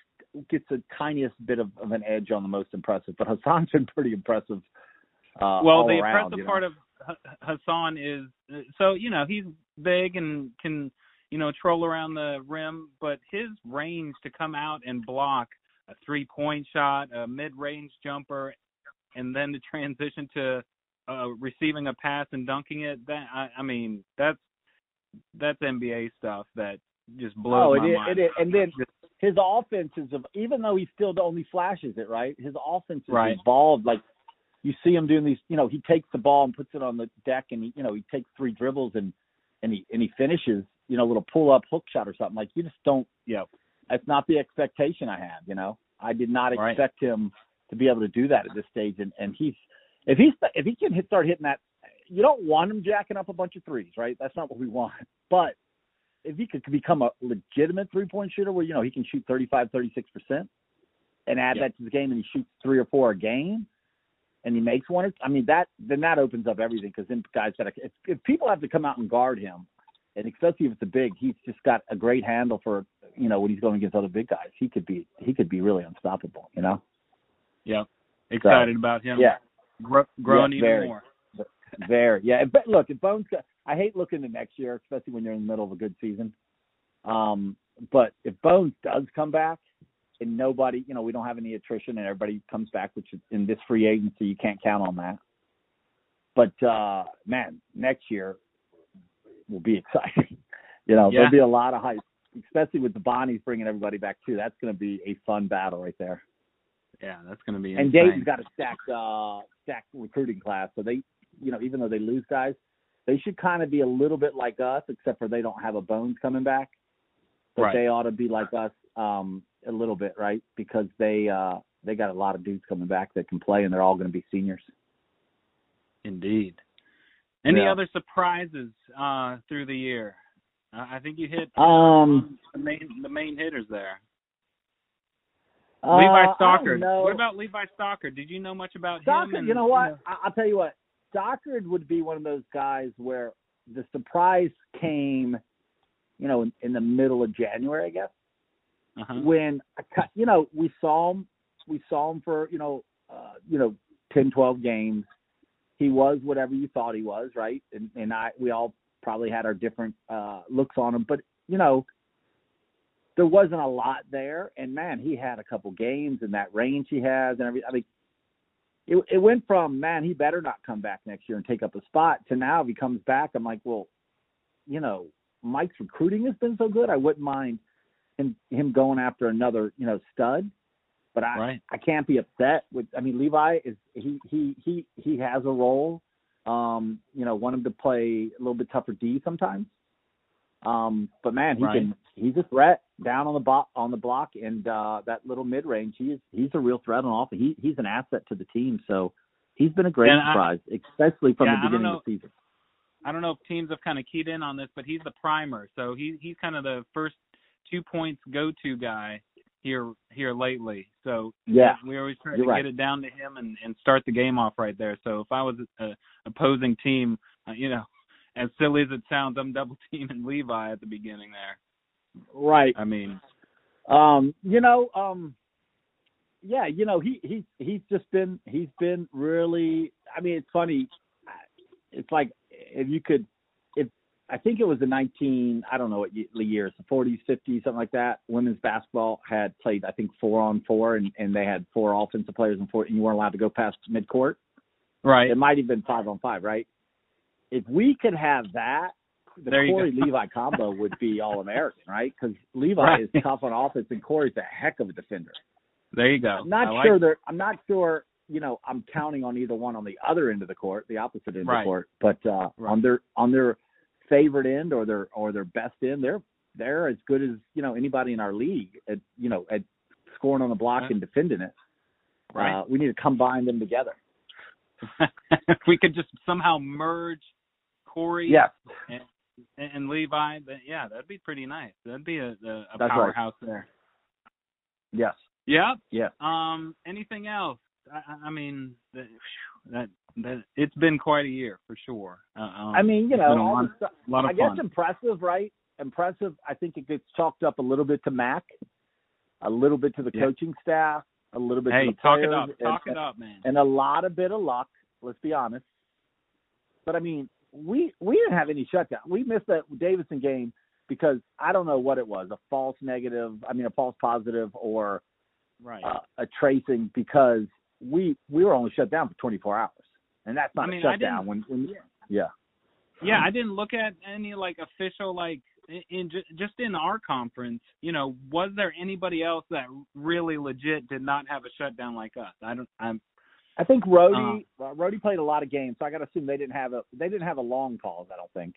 S4: gets a tiniest bit of, of an edge on the most impressive, but Hason's been pretty impressive. Uh,
S5: well, the
S4: around,
S5: impressive
S4: you know?
S5: part of Hason is so you know he's big and can you know troll around the rim, but his range to come out and block a three point shot, a mid range jumper, and then to transition to uh, receiving a pass and dunking it. That I, I mean, that's that's NBA stuff that just blows
S4: oh,
S5: my
S4: it is,
S5: mind.
S4: It is. And then his offense is, even though he still only flashes it, right? His offense is
S5: Right.
S4: evolved. Like you see him doing these, you know, he takes the ball and puts it on the deck, and he, you know, he takes three dribbles and and he and he finishes, you know, little pull up hook shot or something. Like you just don't, you know, that's not the expectation I had. You know, I did not
S5: Right.
S4: expect him to be able to do that at this stage, and and he's if he's if he can hit, start hitting that, you don't want him jacking up a bunch of threes, right? That's not what we want, but if he could become a legitimate three point shooter where you know he can shoot 35 36 percent and add
S5: Yep.
S4: that to the game and he shoots three or four a game and he makes one i mean that then that opens up everything because then guys got if, if people have to come out and guard him and especially if it's a big he's just got a great handle for you know when he's going against other big guys he could be he could be really unstoppable you know
S5: Yeah. Excited about him.
S4: yeah
S5: Gro- growing
S4: Yeah,
S5: even
S4: very.
S5: more.
S4: Very, yeah. But look, if Bones, got- I hate looking to next year, especially when you're in the middle of a good season. Um, but if Bones does come back, and nobody, you know, we don't have any attrition, and everybody comes back, which is in this free agency, you can't count on that. But uh man, next year will be exciting. you know,
S5: Yeah.
S4: there'll be a lot of hype, especially with the Bonnies bringing everybody back too. That's going to be a fun battle right there.
S5: Yeah, that's going to be
S4: And. Dayton's got a stacked uh stacked recruiting class, so they you know, even though they lose guys, they should kind of be a little bit like us, except for they don't have a bones coming back. But
S5: Right.
S4: they ought to be like us um a little bit, right? Because they uh they got a lot of dudes coming back that can play and they're all gonna be seniors.
S5: Indeed. Any
S4: Yeah.
S5: other surprises uh, through the year? Uh, I think you hit
S4: Um
S5: the main the main hitters there.
S4: uh,
S5: Levi Stockard. What about Levi Stockard? Did you know much about him? And,
S4: you know what? I, I'll tell you what. Stockard would be one of those guys where the surprise came, you know, in, in the middle of January, I guess.
S5: uh-huh.
S4: when I cut- you know we saw him we saw him for you know uh you know 10 12 games he was whatever you thought he was right? And and I we all probably had our different uh looks on him but you know there wasn't a lot there. And man he had a couple games and that range he has and every I mean it it went from man he better not come back next year and take up a spot to now if he comes back I'm like well you know Mike's recruiting has been so good. I wouldn't mind him him going after another you know stud but I
S5: Right.
S4: I can't be upset with I mean Levi is he he he he has a role um you know want him to play a little bit tougher D sometimes. Um but man he
S5: Right.
S4: can he's a threat down on the bo- on the block and uh that little mid range he is he's a real threat on offense. He he's an asset to the team. So he's been a great
S5: And I-
S4: surprise especially from
S5: Yeah,
S4: the beginning of the season.
S5: I don't know if teams have kind of keyed in on this, but he's the primer, so he he's kind of the first two points go to guy here here lately. So
S4: Yeah,
S5: we always try to
S4: right.
S5: get it down to him and and start the game off right there. So if I was a opposing team, uh, you know, as silly as it sounds, I'm double teaming Levi at the beginning there.
S4: right.
S5: I mean,
S4: Um, you know, um, yeah, you know, he he he's just been he's been really. I mean, it's funny. It's like if you could, I think it was the nineteen, I don't know what ye- years, the forties, fifties, something like that. Women's basketball had played, I think, four on four, and and they had four offensive players and four, and you weren't allowed to go past midcourt.
S5: right?
S4: It might have been five on five, right? If we could have that, the
S5: There
S4: Corey. Levi combo would be all American, right? Because Levi
S5: Right.
S4: is tough on offense, and Corey's a heck of a defender.
S5: There you go.
S4: I'm not
S5: I like
S4: sure they're. I'm not sure. You know, I'm counting on either one on the other end of the court, the opposite end of the court. But uh,
S5: Right.
S4: on their on their favorite end or their or their best end, they're they're as good as you know anybody in our league at you know at scoring on the block
S5: Right.
S4: and defending it.
S5: Right.
S4: Uh, we need to combine them together.
S5: if we could just somehow merge Corey
S4: Yes.
S5: and, and Levi, then yeah, that'd be pretty nice. That'd be a, a, a
S4: That's right.
S5: powerhouse there.
S4: Yes.
S5: Yeah.
S4: Yeah.
S5: Um. Anything else? I, I- I mean, that, that it's been quite a year for sure. Uh, um,
S4: I mean, you know,
S5: a lot,
S4: stuff,
S5: lot of
S4: I guess impressive, right? Impressive. I think it gets chalked up a little bit to Mac, a little bit to the
S5: Yeah.
S4: coaching staff, a little bit
S5: Hey,
S4: to the
S5: talk
S4: players,
S5: it up.
S4: and-
S5: Talk
S4: and,
S5: it up, man.
S4: and a lot of bit of luck. Let's be honest. But I mean, we we didn't have any shutdown. We missed that Davidson game because I don't know what it was, a false negative, I mean a false positive or
S5: Right.
S4: uh, a tracing because we we were only shut down for 24 hours. And that's not
S5: I mean,
S4: a shutdown when, when yeah.
S5: Yeah, I didn't look at any like official like in, just in our conference. You know, was there anybody else that really legit did not have a shutdown like us? I don't. I'm
S4: I think Rhodey uh, Rhodey played a lot of games, so I got to assume they didn't have a they didn't have a long pause. I don't think.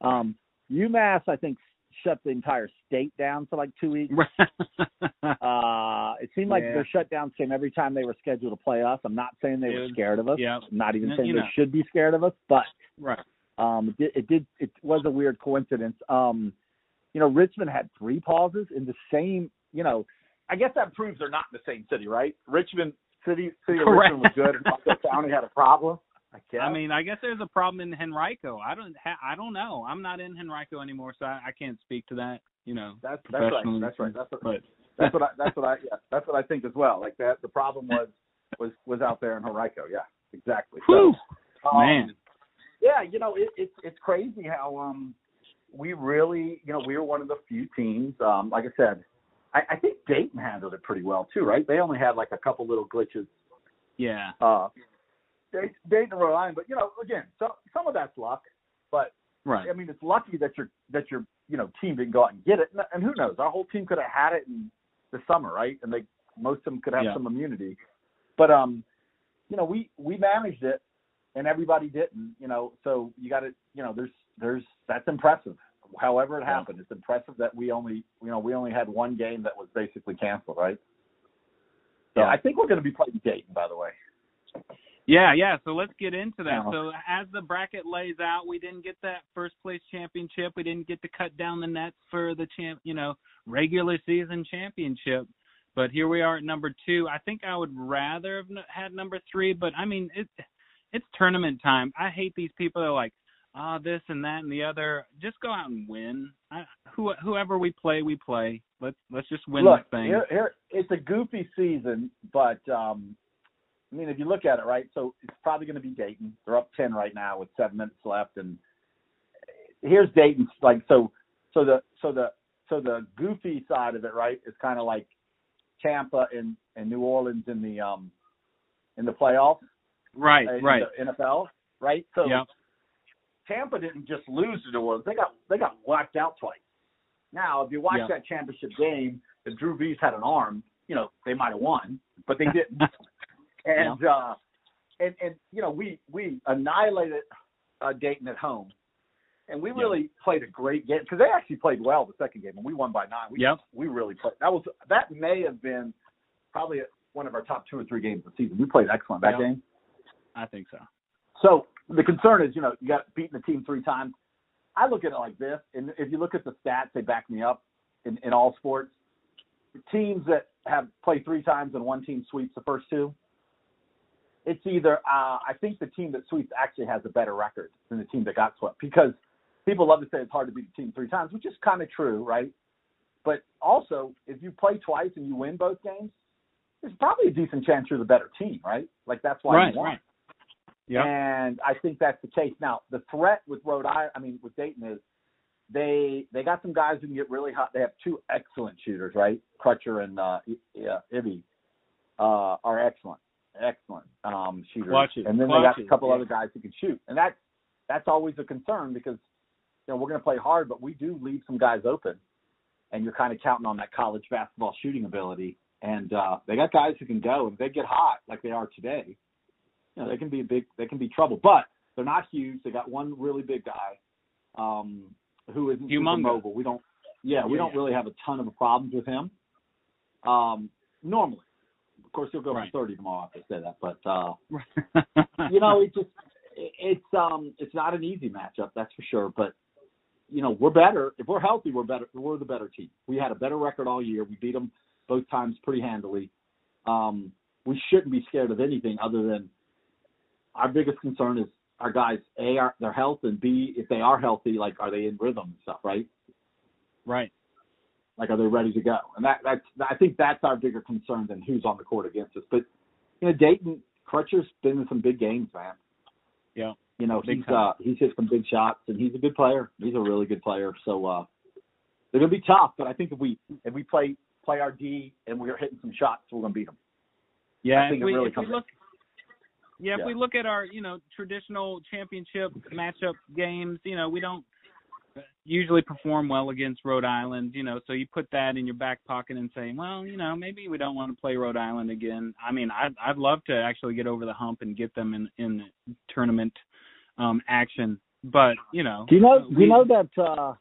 S4: Um, UMass, I think, shut the entire state down for like two weeks. Uh, it seemed like
S5: Yeah.
S4: their shutdowns came every time they were scheduled to play us. I'm not saying they were scared of us.
S5: yeah.
S4: I'm not even
S5: No,
S4: saying they
S5: know.
S4: should be scared of us, but
S5: right.
S4: um, it did, it did it was a weird coincidence. Um, you know, Richmond had three pauses in the same. You know, I guess that proves they're not in the same city, right? Richmond City, City of
S5: Correct.
S4: Richmond was good, and County had a problem. I guess.
S5: I mean, I guess there's a problem in Henrico. I don't. Ha- I don't know. I'm not in Henrico anymore, so I, I can't speak to that. You know.
S4: that's that's right. That's right. That's what,
S5: But
S4: that's what I that's what I yeah, that's what I think as well. Like that, the problem was was was out there in Henrico. Yeah, exactly.
S5: Whew,
S4: So, um,
S5: man.
S4: yeah, you know, it, it's it's crazy how um we really, you know, we were one of the few teams. Um, like I said, I, I think Dayton handled it pretty well too, right? They only had like a couple little glitches.
S5: Yeah.
S4: Uh, Dayton, Dayton Rhode Island, but you know, again, so, some of that's luck, but
S5: Right.
S4: I mean, it's lucky that your that your you know team didn't go out and get it. And, and who knows? Our whole team could have had it in the summer, right? And they most of them could have
S5: Yeah.
S4: some immunity. But um, you know, we we managed it, and everybody didn't. You know, so you got to you know, there's there's that's impressive. However it
S5: Yeah.
S4: happened, it's impressive that we only you know we only had one game that was basically canceled, right? So
S5: Yeah.
S4: I think we're going to be playing Dayton, by the way.
S5: Yeah, yeah. So let's get into that. So as the bracket lays out, we didn't get that first place championship. We didn't get to cut down the nets for the champ, you know, regular season championship. But here we are at number two. I think I would rather have had number three, but I mean, it, it's tournament time. I hate these people that are like, ah, this and that and the other. Just go out and win. I, who, whoever we play, we play. Let's let's just win
S4: Look,
S5: this thing.
S4: Here, here, it's a goofy season, but um, I mean, if you look at it, right? So it's probably going to be Dayton. They're up ten right now with seven minutes left, and here's Dayton. Like so, so the so the so the goofy side of it, right, is kind of like Tampa and and New Orleans in the um in the playoffs,
S5: right,
S4: uh, in
S5: right.
S4: the NFL, right? So
S5: Yep.
S4: Tampa didn't just lose to New Orleans; they got they got whacked out twice. Now, if you watch
S5: Yeah.
S4: that championship game, if Drew Brees had an arm, you know they might have won, but they didn't. and uh, and and you know we we annihilated uh, Dayton at home, and we
S5: Yeah.
S4: really played a great game because they actually played well the second game, and we won by nine. We,
S5: Yep.
S4: we really played. That was that may have been probably one of our top two or three games of the season. We played excellent that
S5: Yeah.
S4: game.
S5: I think so.
S4: So the concern is, you know, you got beaten the team three times. I look at it like this, and if you look at the stats, they back me up in, in all sports. Teams that have played three times and one team sweeps the first two, it's either uh, I think the team that sweeps actually has a better record than the team that got swept because people love to say it's hard to beat a team three times, which is kind of true, right? But also, if you play twice and you win both games, there's probably a decent chance you're the better team, right? Like that's why
S5: right,
S4: you won.
S5: right. Yeah.
S4: And I think that's the case. Now, the threat with Rhode Island, I mean, with Dayton is they they got some guys who can get really hot. They have two excellent shooters, right? Crutcher and uh, yeah, Ibi uh, are excellent, excellent um.
S5: Clutches,
S4: and then they got a couple
S5: yeah.
S4: other guys who can shoot, and that's that's always a concern because you know we're going to play hard, but we do leave some guys open, and you're kind of counting on that college basketball shooting ability. And uh, they got guys who can go, and if they get hot like they are today, you know they can be a big, they can be trouble. But they're not huge. They got one really big guy um, who isn't super
S5: Humongous.
S4: mobile. We don't, yeah, we
S5: Yeah,
S4: don't really have a ton of problems with him. Um, normally, course, he'll go
S5: Right.
S4: for thirty tomorrow after I say that, but uh, you know, it just it's um it's not an easy matchup, that's for sure. But you know, we're better if we're healthy. We're better. We're the better team. We had a better record all year. We beat them both times pretty handily. Um, we shouldn't be scared of anything other than our biggest concern is our guys. A, are their health, and B, if they are healthy, like are they in rhythm and stuff, right?
S5: right.
S4: Like, are they ready to go? And that that's I think that's our bigger concern than who's on the court against us. But you know, Dayton Crutcher's been in some big games, man.
S5: Yeah.
S4: You know,
S5: Big
S4: he's
S5: time.
S4: uh he's hit some big shots and he's a good player. He's a really good player. So uh they're gonna be tough, but I think if we if we play play our D and we're hitting some shots, we're gonna beat them.
S5: Yeah,
S4: I think
S5: if we,
S4: really
S5: if we look, yeah, if
S4: Yeah.
S5: we look at our, you know, traditional championship matchup games, you know, we don't usually perform well against Rhode Island, you know, so you put that in your back pocket and say, well, you know, maybe we don't want to play Rhode Island again. I mean, I'd I'd love to actually get over the hump and get them in in tournament um action, but you know,
S4: Do you know do you know that uh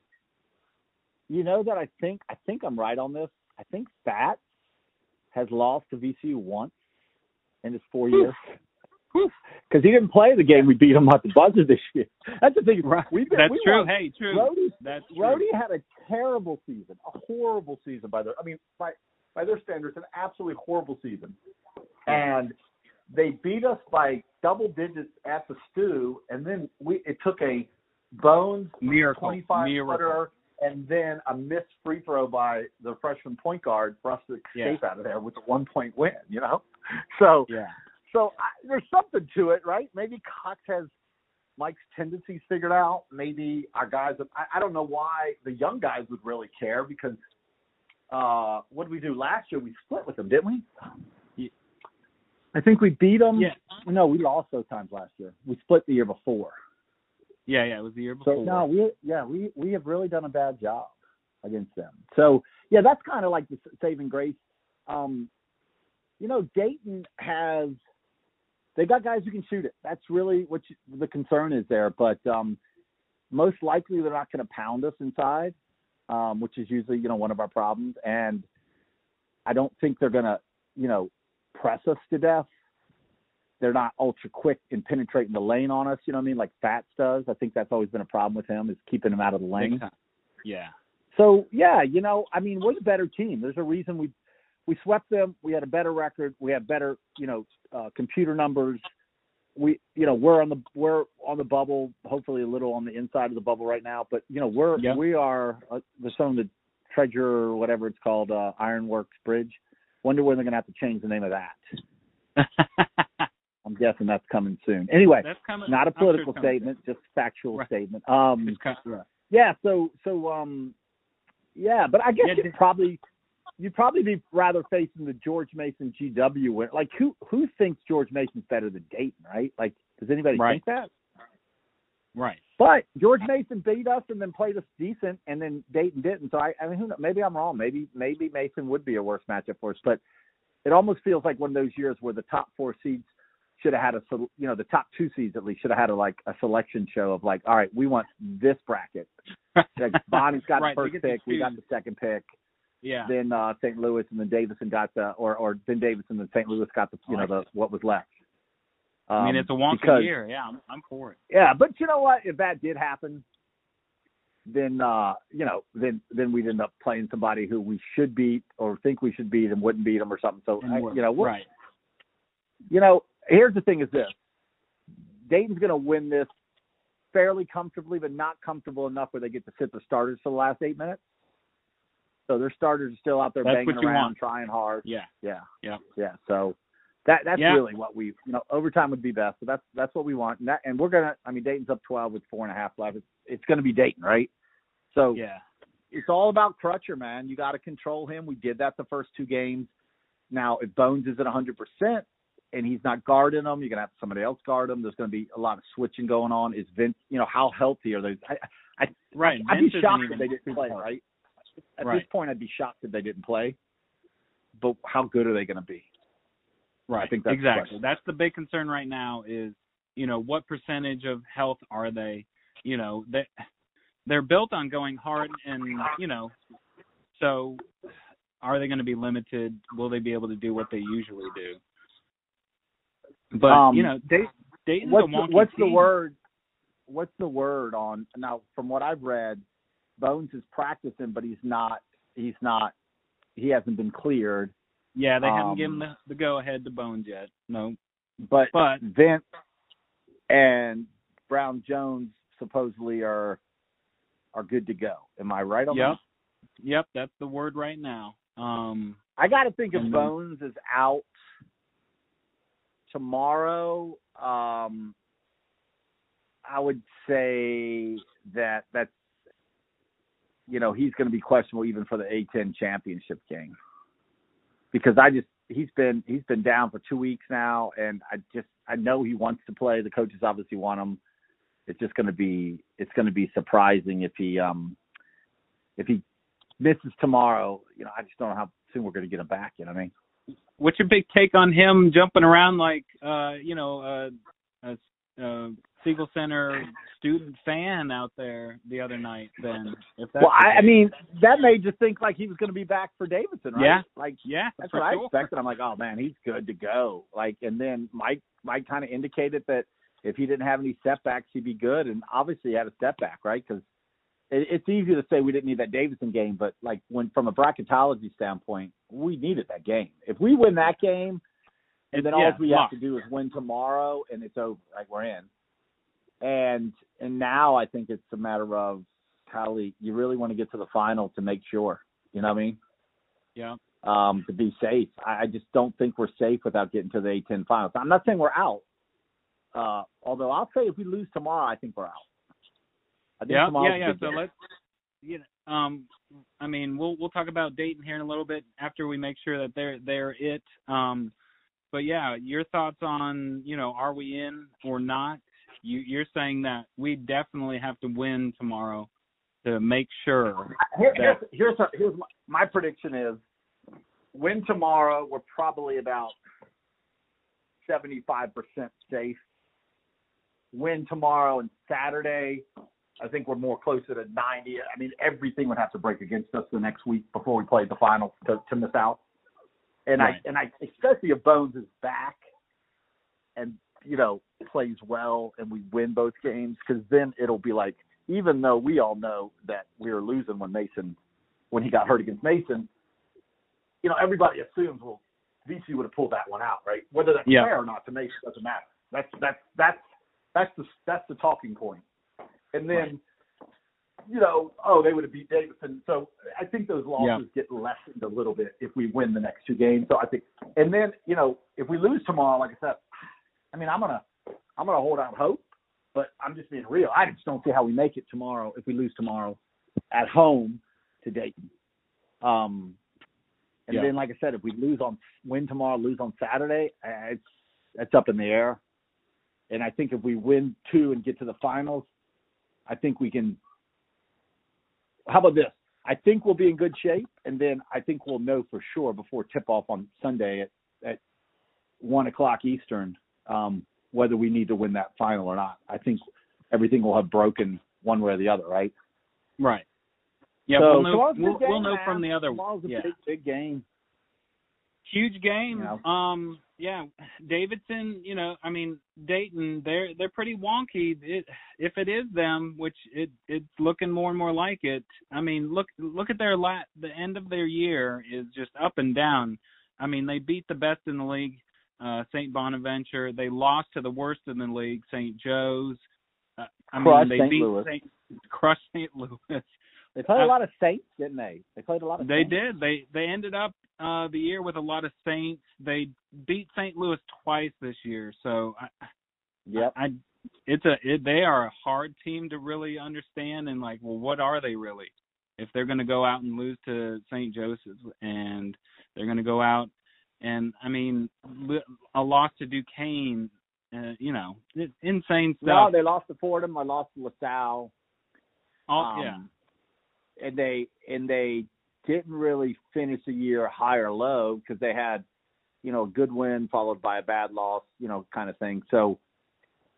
S4: you know that I think I think I'm right on this. I think Fat has lost to VCU once in his four years. Because he didn't play the game we beat him at the buzzer this year. That's the thing.
S5: Right.
S4: We've been,
S5: That's
S4: we
S5: true.
S4: won-
S5: Hey, true.
S4: Rhodey,
S5: That's true.
S4: Rhodey had a terrible season, a horrible season by their. I mean, by by their standards, an absolutely horrible season. And they beat us by double digits at the stew, and then we it took a Bones
S5: Miracle.
S4: 25
S5: Miracle.
S4: footer and then a missed free throw by the freshman point guard for us to escape
S5: Yeah.
S4: out of there with a one point win. You know, so
S5: Yeah.
S4: So I, there's something to it, right? Maybe Cox has Mike's tendencies figured out. Maybe our guys. I, I don't know why the young guys would really care because uh, what did we do last year? We split with them, didn't we?
S5: Ye-
S4: I think we beat them.
S5: Yeah.
S4: No, we lost those times last year. We split the year before.
S5: Yeah, yeah, it was the year before.
S4: So no, we yeah we we have really done a bad job against them. So yeah, that's kind of like the saving grace. Um, you know, Dayton has they got guys who can shoot it. That's really what you, the concern is there. But um, most likely they're not going to pound us inside, um, which is usually you know one of our problems. And I don't think they're going to you know press us to death. They're not ultra quick in penetrating the lane on us. You know what I mean? Like Fats does. I think that's always been a problem with him is keeping him out of the lane.
S5: Yeah.
S4: So yeah, you know, I mean, we're the better team. There's a reason we we swept them. We had a better record. We had better, you know, uh, computer numbers. We, you know, we're on the we're on the bubble. Hopefully, a little on the inside of the bubble right now. But you know, we're
S5: Yeah.
S4: we are uh, the some of the treasure or whatever it's called, uh, Ironworks Bridge. Wonder when they're going to have to change the name of that. I'm guessing that's coming soon. Anyway,
S5: That's coming.
S4: not a
S5: I'm sure
S4: political statement, just factual
S5: Right.
S4: statement. Um,
S5: It's kind right.
S4: yeah, so so um yeah, but I guess
S5: Yeah,
S4: you'd probably you'd probably be rather facing the George Mason GW win. Like who who thinks George Mason's better than Dayton, right? Like does anybody
S5: Right.
S4: think that?
S5: Right.
S4: But George Mason beat us and then played us decent and then Dayton didn't. So I I mean who knows? maybe I'm wrong. Maybe maybe Mason would be a worse matchup for us, but it almost feels like one of those years where the top four seeds should have had a you know the top two seeds at least should have had a like a selection show of like all right we want this bracket like Bonnie's got
S5: Right,
S4: the first pick, we got the second pick,
S5: Yeah.
S4: then uh St. Louis and then Davidson got the or or then Davidson and St. Louis got the you know the what was left. Um,
S5: I mean, it's a wonky
S4: because,
S5: year. Yeah, I'm, I'm for it.
S4: Yeah, but you know what? If that did happen, then uh, you know, then then we'd end up playing somebody who we should beat or think we should beat and wouldn't beat them or something. So I, you know, we'll,
S5: right.
S4: you know, here's the thing: is this Dayton's going to win this fairly comfortably, but not comfortable enough where they get to sit the starters for the last eight minutes. So their starters are still out there
S5: That's
S4: banging around,
S5: want.
S4: trying hard.
S5: Yeah.
S4: Yeah.
S5: Yeah.
S4: Yeah. So that that's
S5: Yeah.
S4: really what we you know overtime would be best. So that's that's what we want. And, that, and we're gonna. I mean, Dayton's up twelve with four and a half left. It's it's going to be Dayton, right? So
S5: Yeah.
S4: it's all about Crutcher, man. You got to control him. We did that the first two games. Now, if Bones is at 100% and he's not guarding them, you're to have somebody else guard him. There's going to be a lot of switching going on. Is Vince, you know, how healthy are those? I, I,
S5: Right.
S4: I'd
S5: Vince
S4: be shocked if they didn't play, right? At
S5: Right.
S4: this point, I'd be shocked if they didn't play. But how good are they going to be?
S5: Right.
S4: I think that's
S5: exactly.
S4: question.
S5: That's the big concern right now is, you know, what percentage of health are they? You know, they they're built on going hard and, you know, so are they going to be limited? Will they be able to do what they usually do? But,
S4: Um,
S5: you know, Day, Dayton's
S4: What's
S5: a
S4: the,
S5: wonky
S4: what's the word? What's the word on now? From what I've read, Bones is practicing, but he's not. He's not. He hasn't been cleared.
S5: Yeah, they
S4: um,
S5: haven't given the, the go ahead to Bones yet. No.
S4: But
S5: But
S4: Vince and Brown Jones supposedly are are good to go. Am I right on
S5: Yep.
S4: that?
S5: Yep, that's the word right now. Um
S4: I got to think
S5: of
S4: Bones is out tomorrow, um, I would say that that's you know he's going to be questionable even for the A10 championship game because I just he's been he's been down for two weeks now, and I just I know he wants to play. The coaches obviously want him. It's just going to be it's going to be surprising if he um if he misses tomorrow. You know, I just don't know how soon we're going to get him back. You know what I mean?
S5: what's your big take on him jumping around like uh you know uh a uh Siegel Center student fan out there the other night then if that's
S4: well, I, I mean that made you think like he was going to be back for Davidson, right?
S5: Yeah.
S4: Like
S5: yeah
S4: that's what I expected. I'm like, oh man, he's good to go. Like, and then Mike Mike kind of indicated that if he didn't have any setbacks, he'd be good. And obviously, he had a setback, right? Because it, it's easy to say we didn't need that Davidson game, but like when from a bracketology standpoint, we needed that game. If we win that game, and then all we have to do is win tomorrow, and it's over. Like we're in. And and now I think it's a matter of Hallie, you really want to get to the final to make sure. You know what I mean?
S5: yeah
S4: um, to be safe. I, I just don't think we're safe without getting to the A10 finals. I'm not saying we're out. Uh, although I'll say if we lose tomorrow, I think we're out. I think
S5: yeah yeah yeah so
S4: game.
S5: let's you know um I mean we'll we'll talk about Dayton here in a little bit after we make sure that they're they're it um but yeah your thoughts on you know are we in or not you you're saying that we definitely have to win tomorrow to make sure
S4: Here, here's here's, here's my, my prediction is win tomorrow. We're probably about 75% safe. Win tomorrow and Saturday. I think we're more closer to 90. I mean, everything would have to break against us the next week before we play the final to, to miss out. And
S5: Right.
S4: I and I especially if Bones is back and you know plays well and we win both games because then it'll be like even though we all know that we were losing when Mason when he got hurt against Mason, you know everybody assumes well VC would have pulled that one out right? Whether that's
S5: Yeah.
S4: fair or not to Mason doesn't matter. That's that's that's that's the that's the talking point. And then you know oh they would have beat Davidson. So I think those losses get lessened a little bit if we win the next two games. So I think and then you know if we lose tomorrow like I said I mean I'm gonna I'm gonna hold out hope but I'm just being real. I just don't see how we make it tomorrow if we lose tomorrow at home to Dayton. Um, and
S5: Yeah.
S4: then, like I said, if we lose on win tomorrow, lose on Saturday, uh, it's it's up in the air. And I think if we win two and get to the finals, I think we can. How about this? I think we'll be in good shape, and then I think we'll know for sure before tip off on Sunday at at one o'clock Eastern um, whether we need to win that final or not. I think everything will have broken one way or the other, right?
S5: right yeah
S4: so
S5: we'll know
S4: tomorrow's a big
S5: we'll, we'll know from the other
S4: one.
S5: yeah
S4: big, big game.
S5: huge game
S4: You know.
S5: um yeah, Davidson. You know, I mean Dayton. They're they're pretty wonky. It, if it is them, which it it's looking more and more like it. I mean, look look at their lat. The end of their year is just up and down. I mean, they beat the best in the league, uh, St. Bonaventure. They lost to the worst in the league, St. Joe's. Uh, I
S4: Crushed
S5: mean, they
S4: St.
S5: beat
S4: Louis.
S5: St. crushed St. Louis.
S4: They played a
S5: Uh,
S4: lot of Saints, didn't they? They played a lot of.
S5: They
S4: Saints.
S5: did. They they ended up uh the year with a lot of Saints. They beat St. Louis twice this year. So I,
S4: Yep.
S5: I it's a it, they are a hard team to really understand and like well what are they really if they're going to go out and lose to St. Joseph's and they're going to go out and I mean a loss to Duquesne uh, you know insane
S4: No, they lost to Fordham. I lost to LaSalle.
S5: All,
S4: Um,
S5: yeah
S4: and they and they didn't really finish the year high or low because they had, you know, a good win followed by a bad loss, you know, kind of thing. So,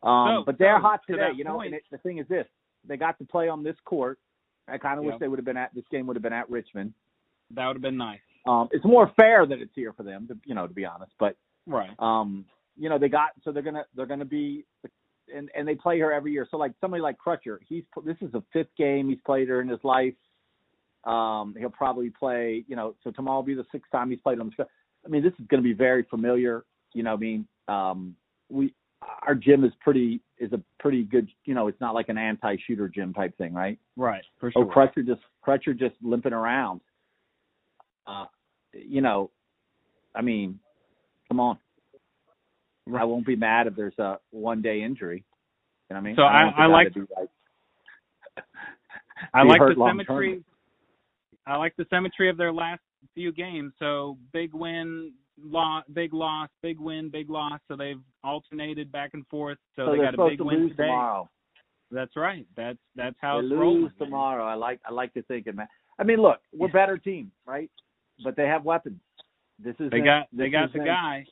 S4: um,
S5: So-
S4: but they're
S5: so,
S4: hot today,
S5: that
S4: you know.
S5: point-
S4: And it, the thing is this: they got to play on this court. I kind of
S5: Yeah.
S4: wish they would have been at this game would have been at Richmond.
S5: that would have been nice
S4: Um, it's more fair that it's here for them, to, you know, to be honest. But
S5: right
S4: um, you know, they got so they're gonna they're gonna be and and they play her every year. So like somebody like Crutcher, he's this is the fifth game he's played her in his life. Um, he'll probably play, you know, so tomorrow will be the sixth time he's played on the show. I mean, this is going to be very familiar. You know, I mean, um, we our gym is pretty is a pretty good. You know, it's not like an anti-shooter gym type thing, right?
S5: right for sure
S4: Oh, Crutcher just Crutcher just limping around. Uh, you know, I mean, come on. I won't be mad if there's a one day injury. You know what I mean?
S5: So I- I like-
S4: like
S5: I like the symmetry. I like the symmetry of their last few games. So big win, loss, big loss, big win, big loss. So they've alternated back and forth. So,
S4: so
S5: they got a big
S4: to
S5: win
S4: lose
S5: today.
S4: tomorrow.
S5: That's right. That's that's how
S4: they
S5: it's
S4: lose
S5: rolling. man.
S4: tomorrow. I like I like to think it, man. I mean, look, we're better team, right? But they have weapons. This is
S5: They got they got the guy.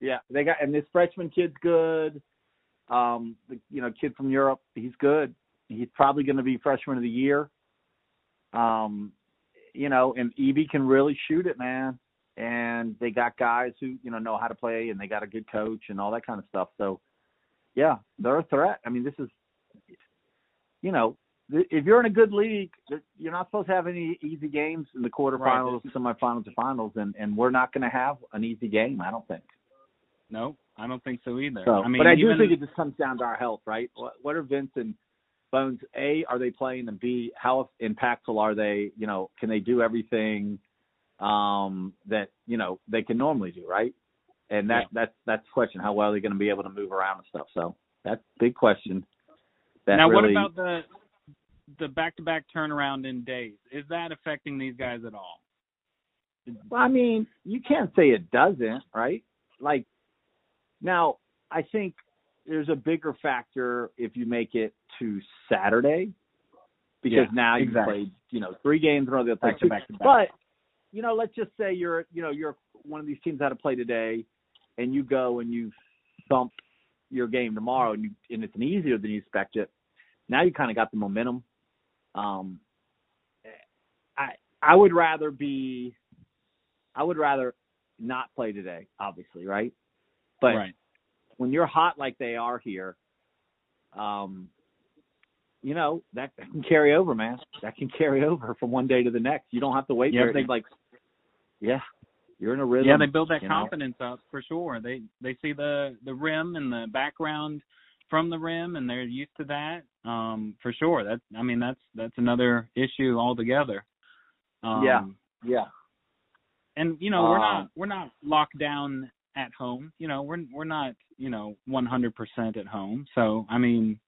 S4: Yeah, they got and this freshman kid's good. Um, the you know kid from Europe, he's good. He's probably going to be freshman of the year. Um, you know, and Evie can really shoot it, man. And they got guys who you know know how to play, and they got a good coach and all that kind of stuff. So, yeah, they're a threat. I mean, this is, you know, if you're in a good league, you're not supposed to have any easy games in the quarterfinals, semifinals, or finals, and and we're not going to have an easy game. I don't think.
S5: No, I don't think so either.
S4: So,
S5: I mean,
S4: but I do think it just comes down to our health, right? What, what are Vince and Bones? A, are they playing? And B, how impactful are they? You know, can they do everything um, that you know they can normally do, right? And that that's that's the question. How well are they going to be able to move around and stuff? So that's a big question. That
S5: now,
S4: really,
S5: what about the the back-to-back turnaround in days? Is that affecting these guys at all?
S4: Well, I mean, you can't say it doesn't, right? Like, now, I think there's a bigger factor if you make it to Saturday, because
S5: Yeah,
S4: now you
S5: exactly.
S4: played, you know, three games in a row.
S5: Back to back to back.
S4: But, you know, let's just say you're, you know, you're one of these teams that to play today, and you go and you thump your game tomorrow, and you and it's an easier than you expected. Now you kind of got the momentum. Um, I I would rather be, I would rather not play today, obviously, right? But
S5: right.
S4: when you're hot like they are here, um, you know that, that can carry over, man. That can carry over from one day to the next. You don't have to wait.
S5: Yeah,
S4: for
S5: they-
S4: like, yeah, you're in a rhythm.
S5: Yeah, they build that
S4: you know?
S5: confidence up for sure. They they see the the rim and the background from the rim, and they're used to that. Um, for sure. That's I mean that's that's another issue altogether. Um,
S4: Yeah. Yeah,
S5: and you know we're not
S4: Um,
S5: we're not locked down at home. You know we're we're not you know 100% at home. So I mean,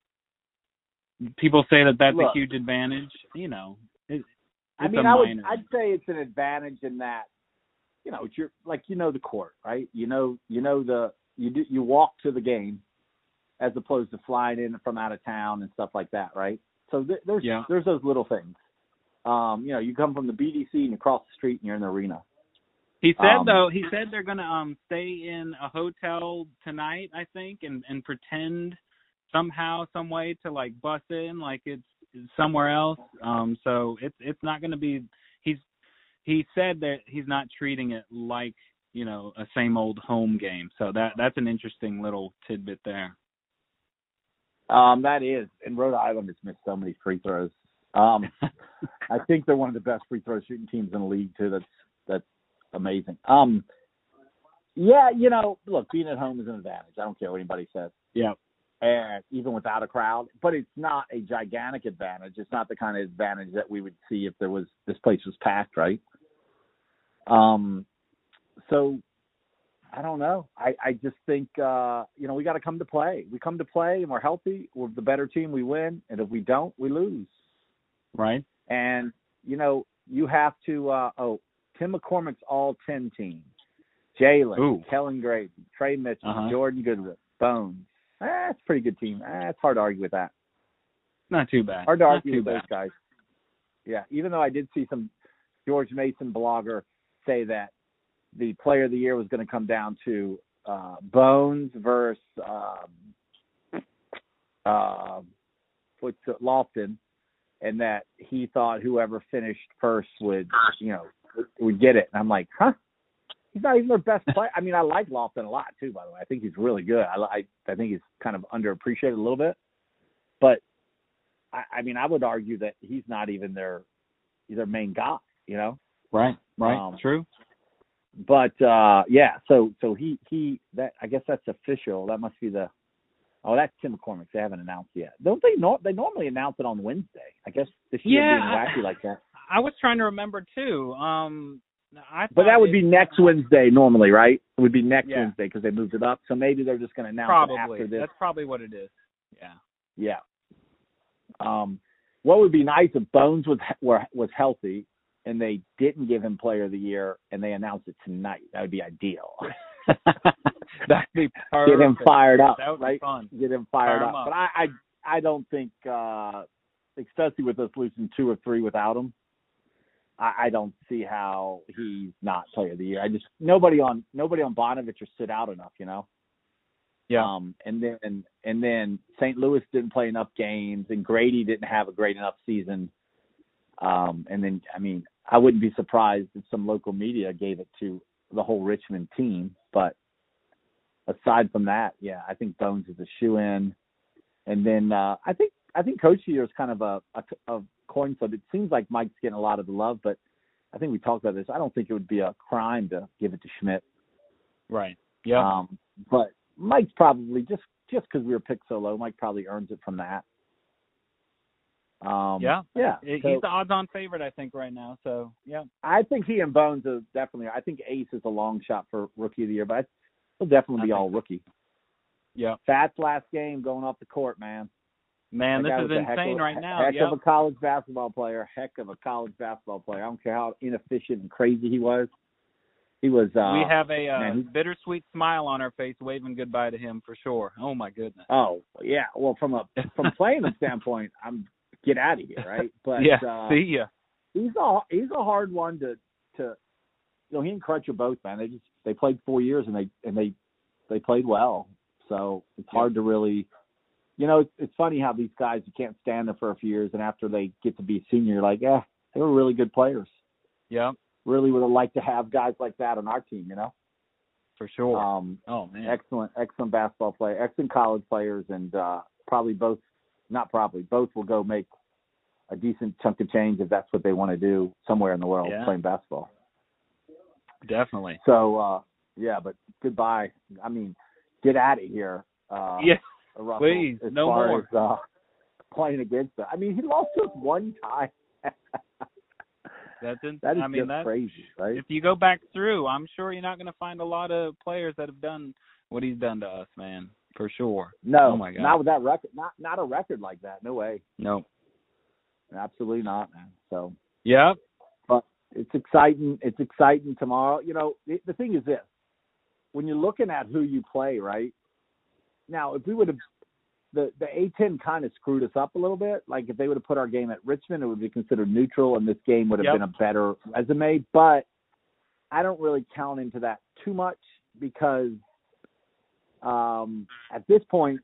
S5: people say that that's
S4: Look.
S5: a huge advantage. You know, it,
S4: I mean, I would. I'd say it's an advantage in that, you know, it's your like you know the court, right? You know, you know the you do you walk to the game, as opposed to flying in from out of town and stuff like that, right? So th- there's
S5: Yeah.
S4: there's those little things. Um, you know, you come from the BDC and you cross the street and you're in the arena.
S5: He said
S4: Um,
S5: though, he said they're gonna um stay in a hotel tonight, I think, and and pretend somehow, some way to like bus in like it's somewhere else. Um, so it's it's not gonna be. He's he said that he's not treating it like you know a same old home game. So that that's an interesting little tidbit there.
S4: Um, that is, and Rhode Island has missed so many free throws. Um, I think they're one of the best free throw shooting teams in the league too. That's that's amazing. Um, yeah, you know, look, being at home is an advantage. I don't care what anybody says.
S5: Yeah.
S4: And even without a crowd, but it's not a gigantic advantage. It's not the kind of advantage that we would see if there was this place was packed, right? Um, so I don't know. I, I just think uh, you know we got to come to play. We come to play and we're healthy. We're the better team. We win, and if we don't, we lose.
S5: Right.
S4: And you know you have to. Uh, oh, Tim McCormick's all ten team. Jalen, Kellan Grady, Tre Mitchell,
S5: Uh-huh.
S4: Jordan Goodwin, Bones. That's a pretty good team. Eh, it's hard to argue with that.
S5: Not too bad.
S4: Hard to
S5: Not
S4: argue
S5: too
S4: with those
S5: bad.
S4: guys. Yeah, even though I did see some George Mason blogger say that the player of the year was going to come down to uh, Bones versus um, uh, what's it, Lofton, and that he thought whoever finished first would, you know, would get it. And I'm like, huh? He's not even their best player. I mean, I like Lofton a lot too. By the way, I think he's really good. I I, I think he's kind of underappreciated a little bit, but I, I mean, I would argue that he's not even their their main guy. You know.
S5: Right. Right.
S4: Um,
S5: True.
S4: But uh yeah, so so he he that I guess that's official. That must be the oh that's Tim McCormick. They haven't announced yet. Don't they? Nor they normally announce it on Wednesday. I guess this year
S5: Yeah,
S4: being
S5: I-
S4: like that.
S5: I was trying to remember too. Um, I
S4: But that would
S5: it-
S4: be next Wednesday normally, right? It would be next
S5: Yeah.
S4: Wednesday because they moved it up. So maybe they're just going to announce it
S5: Probably.
S4: after this.
S5: That's probably what it is. Yeah.
S4: Yeah. Um, what would be nice if Bones was were, was healthy and they didn't give him Player of the Year and they announced it tonight. That would be ideal.
S5: That'd be
S4: Get him fired up,
S5: That would
S4: right?
S5: be fun.
S4: Get him fired up.
S5: up.
S4: But I, I I don't think, uh, especially with us losing two or three without him, I, I don't see how he's not Player of the Year. I just nobody on nobody on Bonovich or sit out enough, you know.
S5: Yeah.
S4: Um, and then and then St. Louis didn't play enough games, and Grady didn't have a great enough season. Um, and then I mean, I wouldn't be surprised if some local media gave it to the whole Richmond team. But aside from that, yeah, I think Bones is a shoe in. And then uh, I think I think Coach Year is kind of a, a, a coin flip. It seems like Mike's getting a lot of the love, but I think we talked about this. I don't think it would be a crime to give it to Schmidt.
S5: Right. Yeah.
S4: Um, but Mike's probably just just because we were picked so low, Mike probably earns it from that. Um,
S5: Yeah.
S4: yeah.
S5: He's
S4: So
S5: the odds-on favorite, I think, right now. So yeah.
S4: I think he and Bones are definitely. I think Ace is a long shot for Rookie of the Year, but he'll definitely be all rookie.
S5: Yeah.
S4: Fats last game going off the court, man.
S5: Man,
S4: That
S5: this is
S4: was a heck
S5: insane
S4: of,
S5: right now.
S4: Heck
S5: Yep.
S4: of a college basketball player. Heck of a college basketball player. I don't care how inefficient and crazy he was. He was. Uh,
S5: we have a uh,
S4: man,
S5: bittersweet smile on our face, waving goodbye to him for sure. Oh my goodness.
S4: Oh yeah. Well, from a from playing the standpoint, I'm get out of here, right? But
S5: yeah.
S4: uh,
S5: See ya.
S4: he's a he's a hard one to to you know he and Crutch are both man they just they played four years and they and they they played well so it's hard to really you know it's, it's funny how these guys you can't stand them for a few years and after they get to be a senior you're like yeah they were really good players
S5: yeah
S4: really would have liked to have guys like that on our team you know
S5: For sure.
S4: um
S5: oh man.
S4: excellent excellent basketball player excellent college players and uh probably both not probably both will go make a decent chunk of change if that's what they want to do somewhere in the world
S5: Yeah.
S4: playing basketball
S5: Definitely.
S4: So uh yeah, but goodbye. I mean, get out of here. Uh
S5: yeah.
S4: Russell,
S5: please,
S4: as
S5: no more.
S4: As, uh, playing against them. I mean, he lost to us one time.
S5: That's in,
S4: that is
S5: I mean
S4: just
S5: that's
S4: crazy, right?
S5: if you go back through, I'm sure you're not going to find a lot of players that have done what he's done to us, man. For sure.
S4: no,
S5: oh my God.
S4: not with that record. Not not a record like that. No way.
S5: No.
S4: Absolutely not, man. So
S5: Yep.
S4: it's exciting. It's exciting tomorrow. You know, the, the thing is this: when you're looking at who you play, right now, if we would have the the A10 kind of screwed us up a little bit. Like if they would have put our game at Richmond, it would be considered neutral, and this game would have
S5: Yep.
S4: been a better resume. But I don't really count into that too much because um, at this point,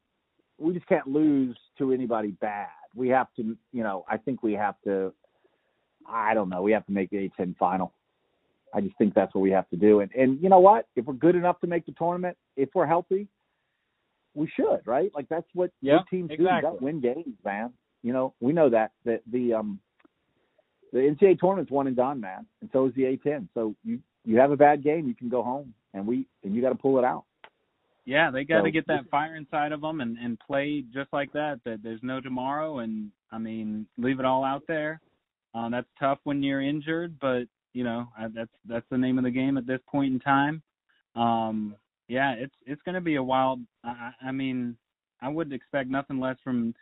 S4: we just can't lose to anybody bad. We have to, you know, I think we have to. I don't know. We have to make the A10 final. I just think that's what we have to do. And and you know what? If we're good enough to make the tournament, if we're healthy, we should, right? Like that's what
S5: Yeah,
S4: good teams do.
S5: exactly.
S4: You win games, man. You know, we know that that the um the NCAA tournament's one and done, man, and so is the A10. So you you have a bad game, you can go home, and we and you got to pull it out.
S5: Yeah, they got to
S4: So-
S5: get that fire inside of them and and play just like that. That there's no tomorrow, and I mean, leave it all out there. Um, that's tough when you're injured, but you know I, that's that's the name of the game at this point in time. Um, yeah, it's it's going to be a wild. I, I mean, I would expect nothing less from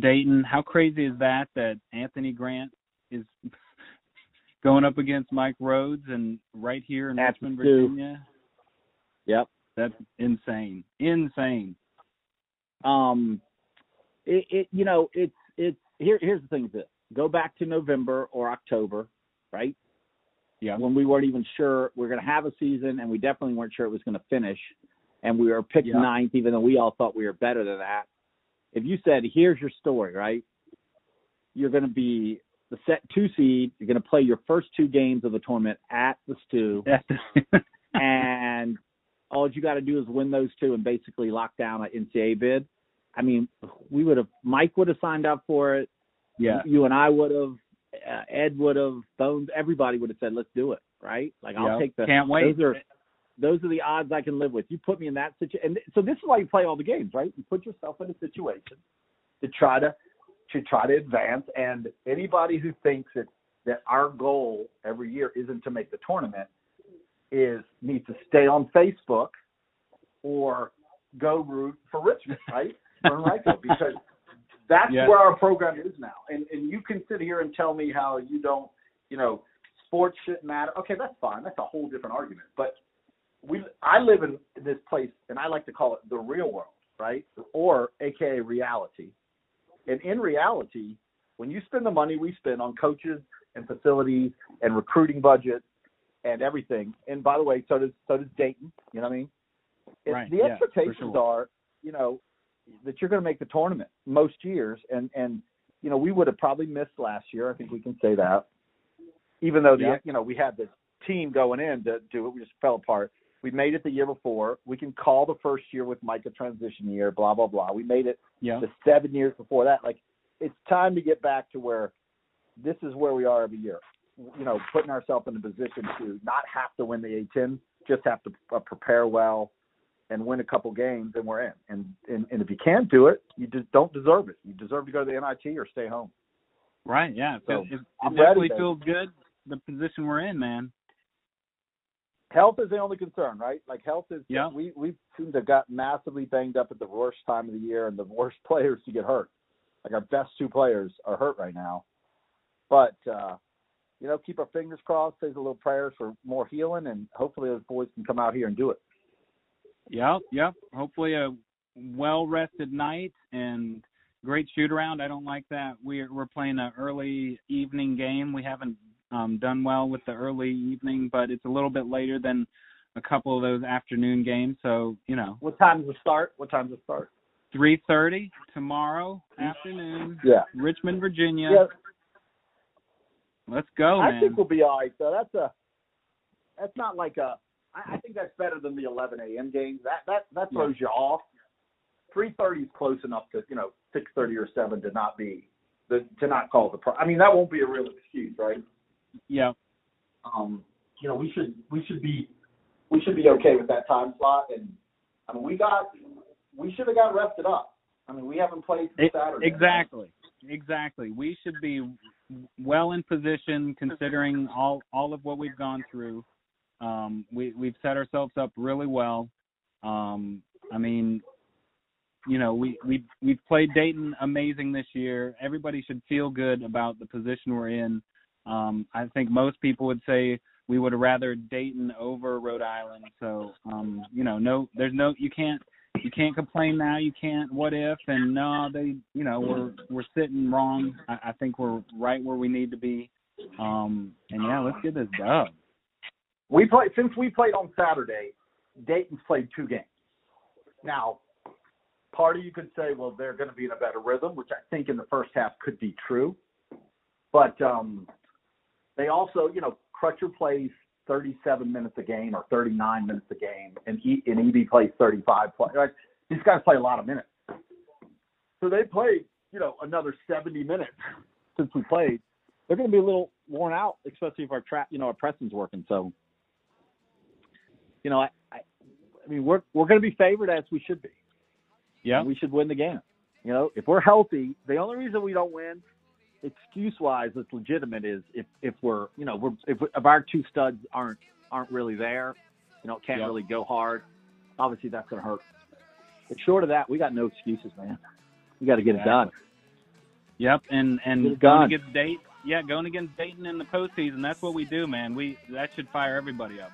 S5: Dayton. How crazy is that? That Anthony Grant is going up against Mike Rhoades and right here in
S4: At
S5: Richmond, Virginia.
S4: Yep.
S5: That's insane. Insane.
S4: um it, it you know it's it's here here's the thing is this go back to november or october right
S5: Yeah.
S4: when we weren't even sure we are going to have a season and we definitely weren't sure it was going to finish and we were picked
S5: Yeah.
S4: ninth even though we all thought we were better than that if you said here's your story right you're going to be the set two seed you're going to play your first two games of the tournament at the stew and all you got to do is win those two and basically lock down an NCAA bid. I mean, we would have Mike would have signed up for it.
S5: yeah.
S4: You and I would have. Uh, Ed would have. Bones. Everybody would have said, "Let's do it." Right? Like I'll take the.
S5: Can't wait.
S4: Those are those are the odds I can live with. You put me in that situation, and so this is why you play all the games, right? You put yourself in a situation to try to to try to advance. And anybody who thinks that that our goal every year isn't to make the tournament is needs to stay on Facebook or go root for Richmond, right? For Henrico, because that's
S5: Yeah.
S4: where our program is now. And and you can sit here and tell me how you don't, you know, sports shouldn't matter. Okay, that's fine. That's a whole different argument. But we I live in this place and I like to call it the real world, right? Or aka reality. And in reality, when you spend the money we spend on coaches and facilities and recruiting budgets and everything, and by the way, so does so does Dayton. You know what I mean? It-
S5: Right,
S4: the
S5: yeah,
S4: expectations
S5: sure.
S4: are, you know, that you're going to make the tournament most years, and and you know we would have probably missed last year. I think we can say that, even though the
S5: Yeah.
S4: you know we had this team going in to do it, we just fell apart. We made it the year before. We can call the first year with Mike a transition year. Blah blah blah. We made it
S5: Yeah.
S4: the seven years before that. Like it's time to get back to where this is where we are every year. You know, putting ourselves in a position to not have to win the A10, just have to uh, prepare well and win a couple games, and we're in. And, and and if you can't do it, you just don't deserve it. You deserve to go to the NIT or stay home.
S5: Right. Yeah. So
S4: So,
S5: it, it definitely
S4: ready,
S5: feels good. The position we're in, man.
S4: Health is the only concern, right? Like health is.
S5: Yeah.
S4: We we seem to have got massively banged up at the worst time of the year, and the worst players to get hurt. Like our best two players are hurt right now, but uh, you know, keep our fingers crossed. Say a little prayers for more healing, and hopefully those boys can come out here and do it.
S5: Yep. Yep. Hopefully a well rested night and great shoot around. I don't like that we're we're playing an early evening game. We haven't um done well with the early evening, but it's a little bit later than a couple of those afternoon games. So, you know,
S4: What time does it start? What time does it start?
S5: three thirty tomorrow afternoon,
S4: Yeah.
S5: Richmond, Virginia.
S4: Yeah.
S5: Let's go,
S4: I
S5: man.
S4: think we'll be all right though. That's a that's not like a I, I think that's better than the eleven AM games. That that that
S5: Yeah.
S4: throws you off. Three thirty is close enough to, you know, six thirty or seven to not be the to not call the pro I mean that won't be a real excuse, right?
S5: yeah.
S4: Um, you know, we should we should be we should be okay with that time slot and I mean we got we should have got rested up. I mean we haven't played since
S5: It-
S4: Saturday.
S5: exactly. Exactly. We should be well in position considering all all of what we've gone through. Um, we we've set ourselves up really well. Um, I mean, you know, we we we've played Dayton amazing this year. Everybody should feel good about the position we're in. Um, I think most people would say we would rather Dayton over Rhode Island. So, um, you know, no, there's no, you can't you can't complain now. You can't what if and no, they you know we're we're sitting wrong. I, I think we're right where we need to be. Um, and yeah, let's get this done.
S4: We play since we played on Saturday. Dayton's played two games. Now, part of you could say, well, they're going to be in a better rhythm, which I think in the first half could be true. But um, they also, you know, Crutcher plays 37 minutes a game or 39 minutes a game, and e, and EB plays 35. Play, right? These guys play a lot of minutes, so they played you know another 70 minutes since we played. They're going to be a little worn out, especially if our trap, you know, our pressing's working. So, you know, I, I, I mean, we're we're going to be favored as we should be.
S5: Yeah.
S4: we should win the game. You know, if we're healthy, the only reason we don't win, excuse wise, it's legitimate, is if if we're you know we're if, if our two studs aren't aren't really there, you know, can't
S5: Yeah.
S4: really go hard. Obviously, that's going to hurt. But short of that, we got no excuses, man. We got to get it done.
S5: Yep, and and
S4: Get
S5: going
S4: done.
S5: against Dayton, yeah, going against Dayton in the postseason. That's what we do, man. We that should fire everybody up.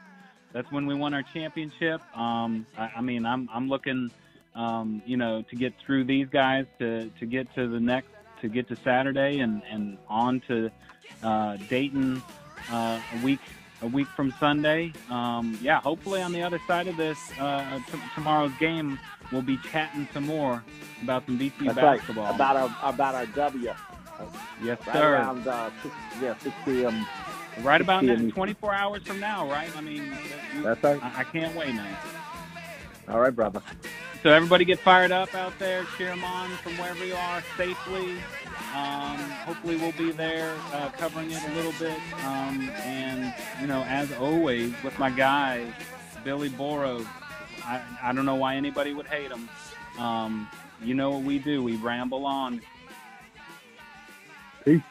S5: That's when we won our championship. Um, I, I mean, I'm I'm looking, um, you know, to get through these guys to to get to the next to get to Saturday and and on to uh, Dayton uh, a week a week from Sunday. Um, yeah, hopefully on the other side of this uh, t- tomorrow's game, we'll be chatting some more about some BC
S4: That's
S5: basketball.
S4: right. About our about our W.
S5: yes,
S4: Right
S5: sir.
S4: around uh, six, yeah, 6 p.m.
S5: Right about now, 24 hours from now, right? I mean,
S4: That's right.
S5: I, I can't wait, man.
S4: All right, brother.
S5: So everybody get fired up out there. Cheer them on from wherever you are safely. Um, hopefully we'll be there uh, covering it a little bit. Um, and, you know, as always, with my guys, Billy Boros, I, I don't know why anybody would hate him. Um, you know what we do. We ramble on.
S4: Peace.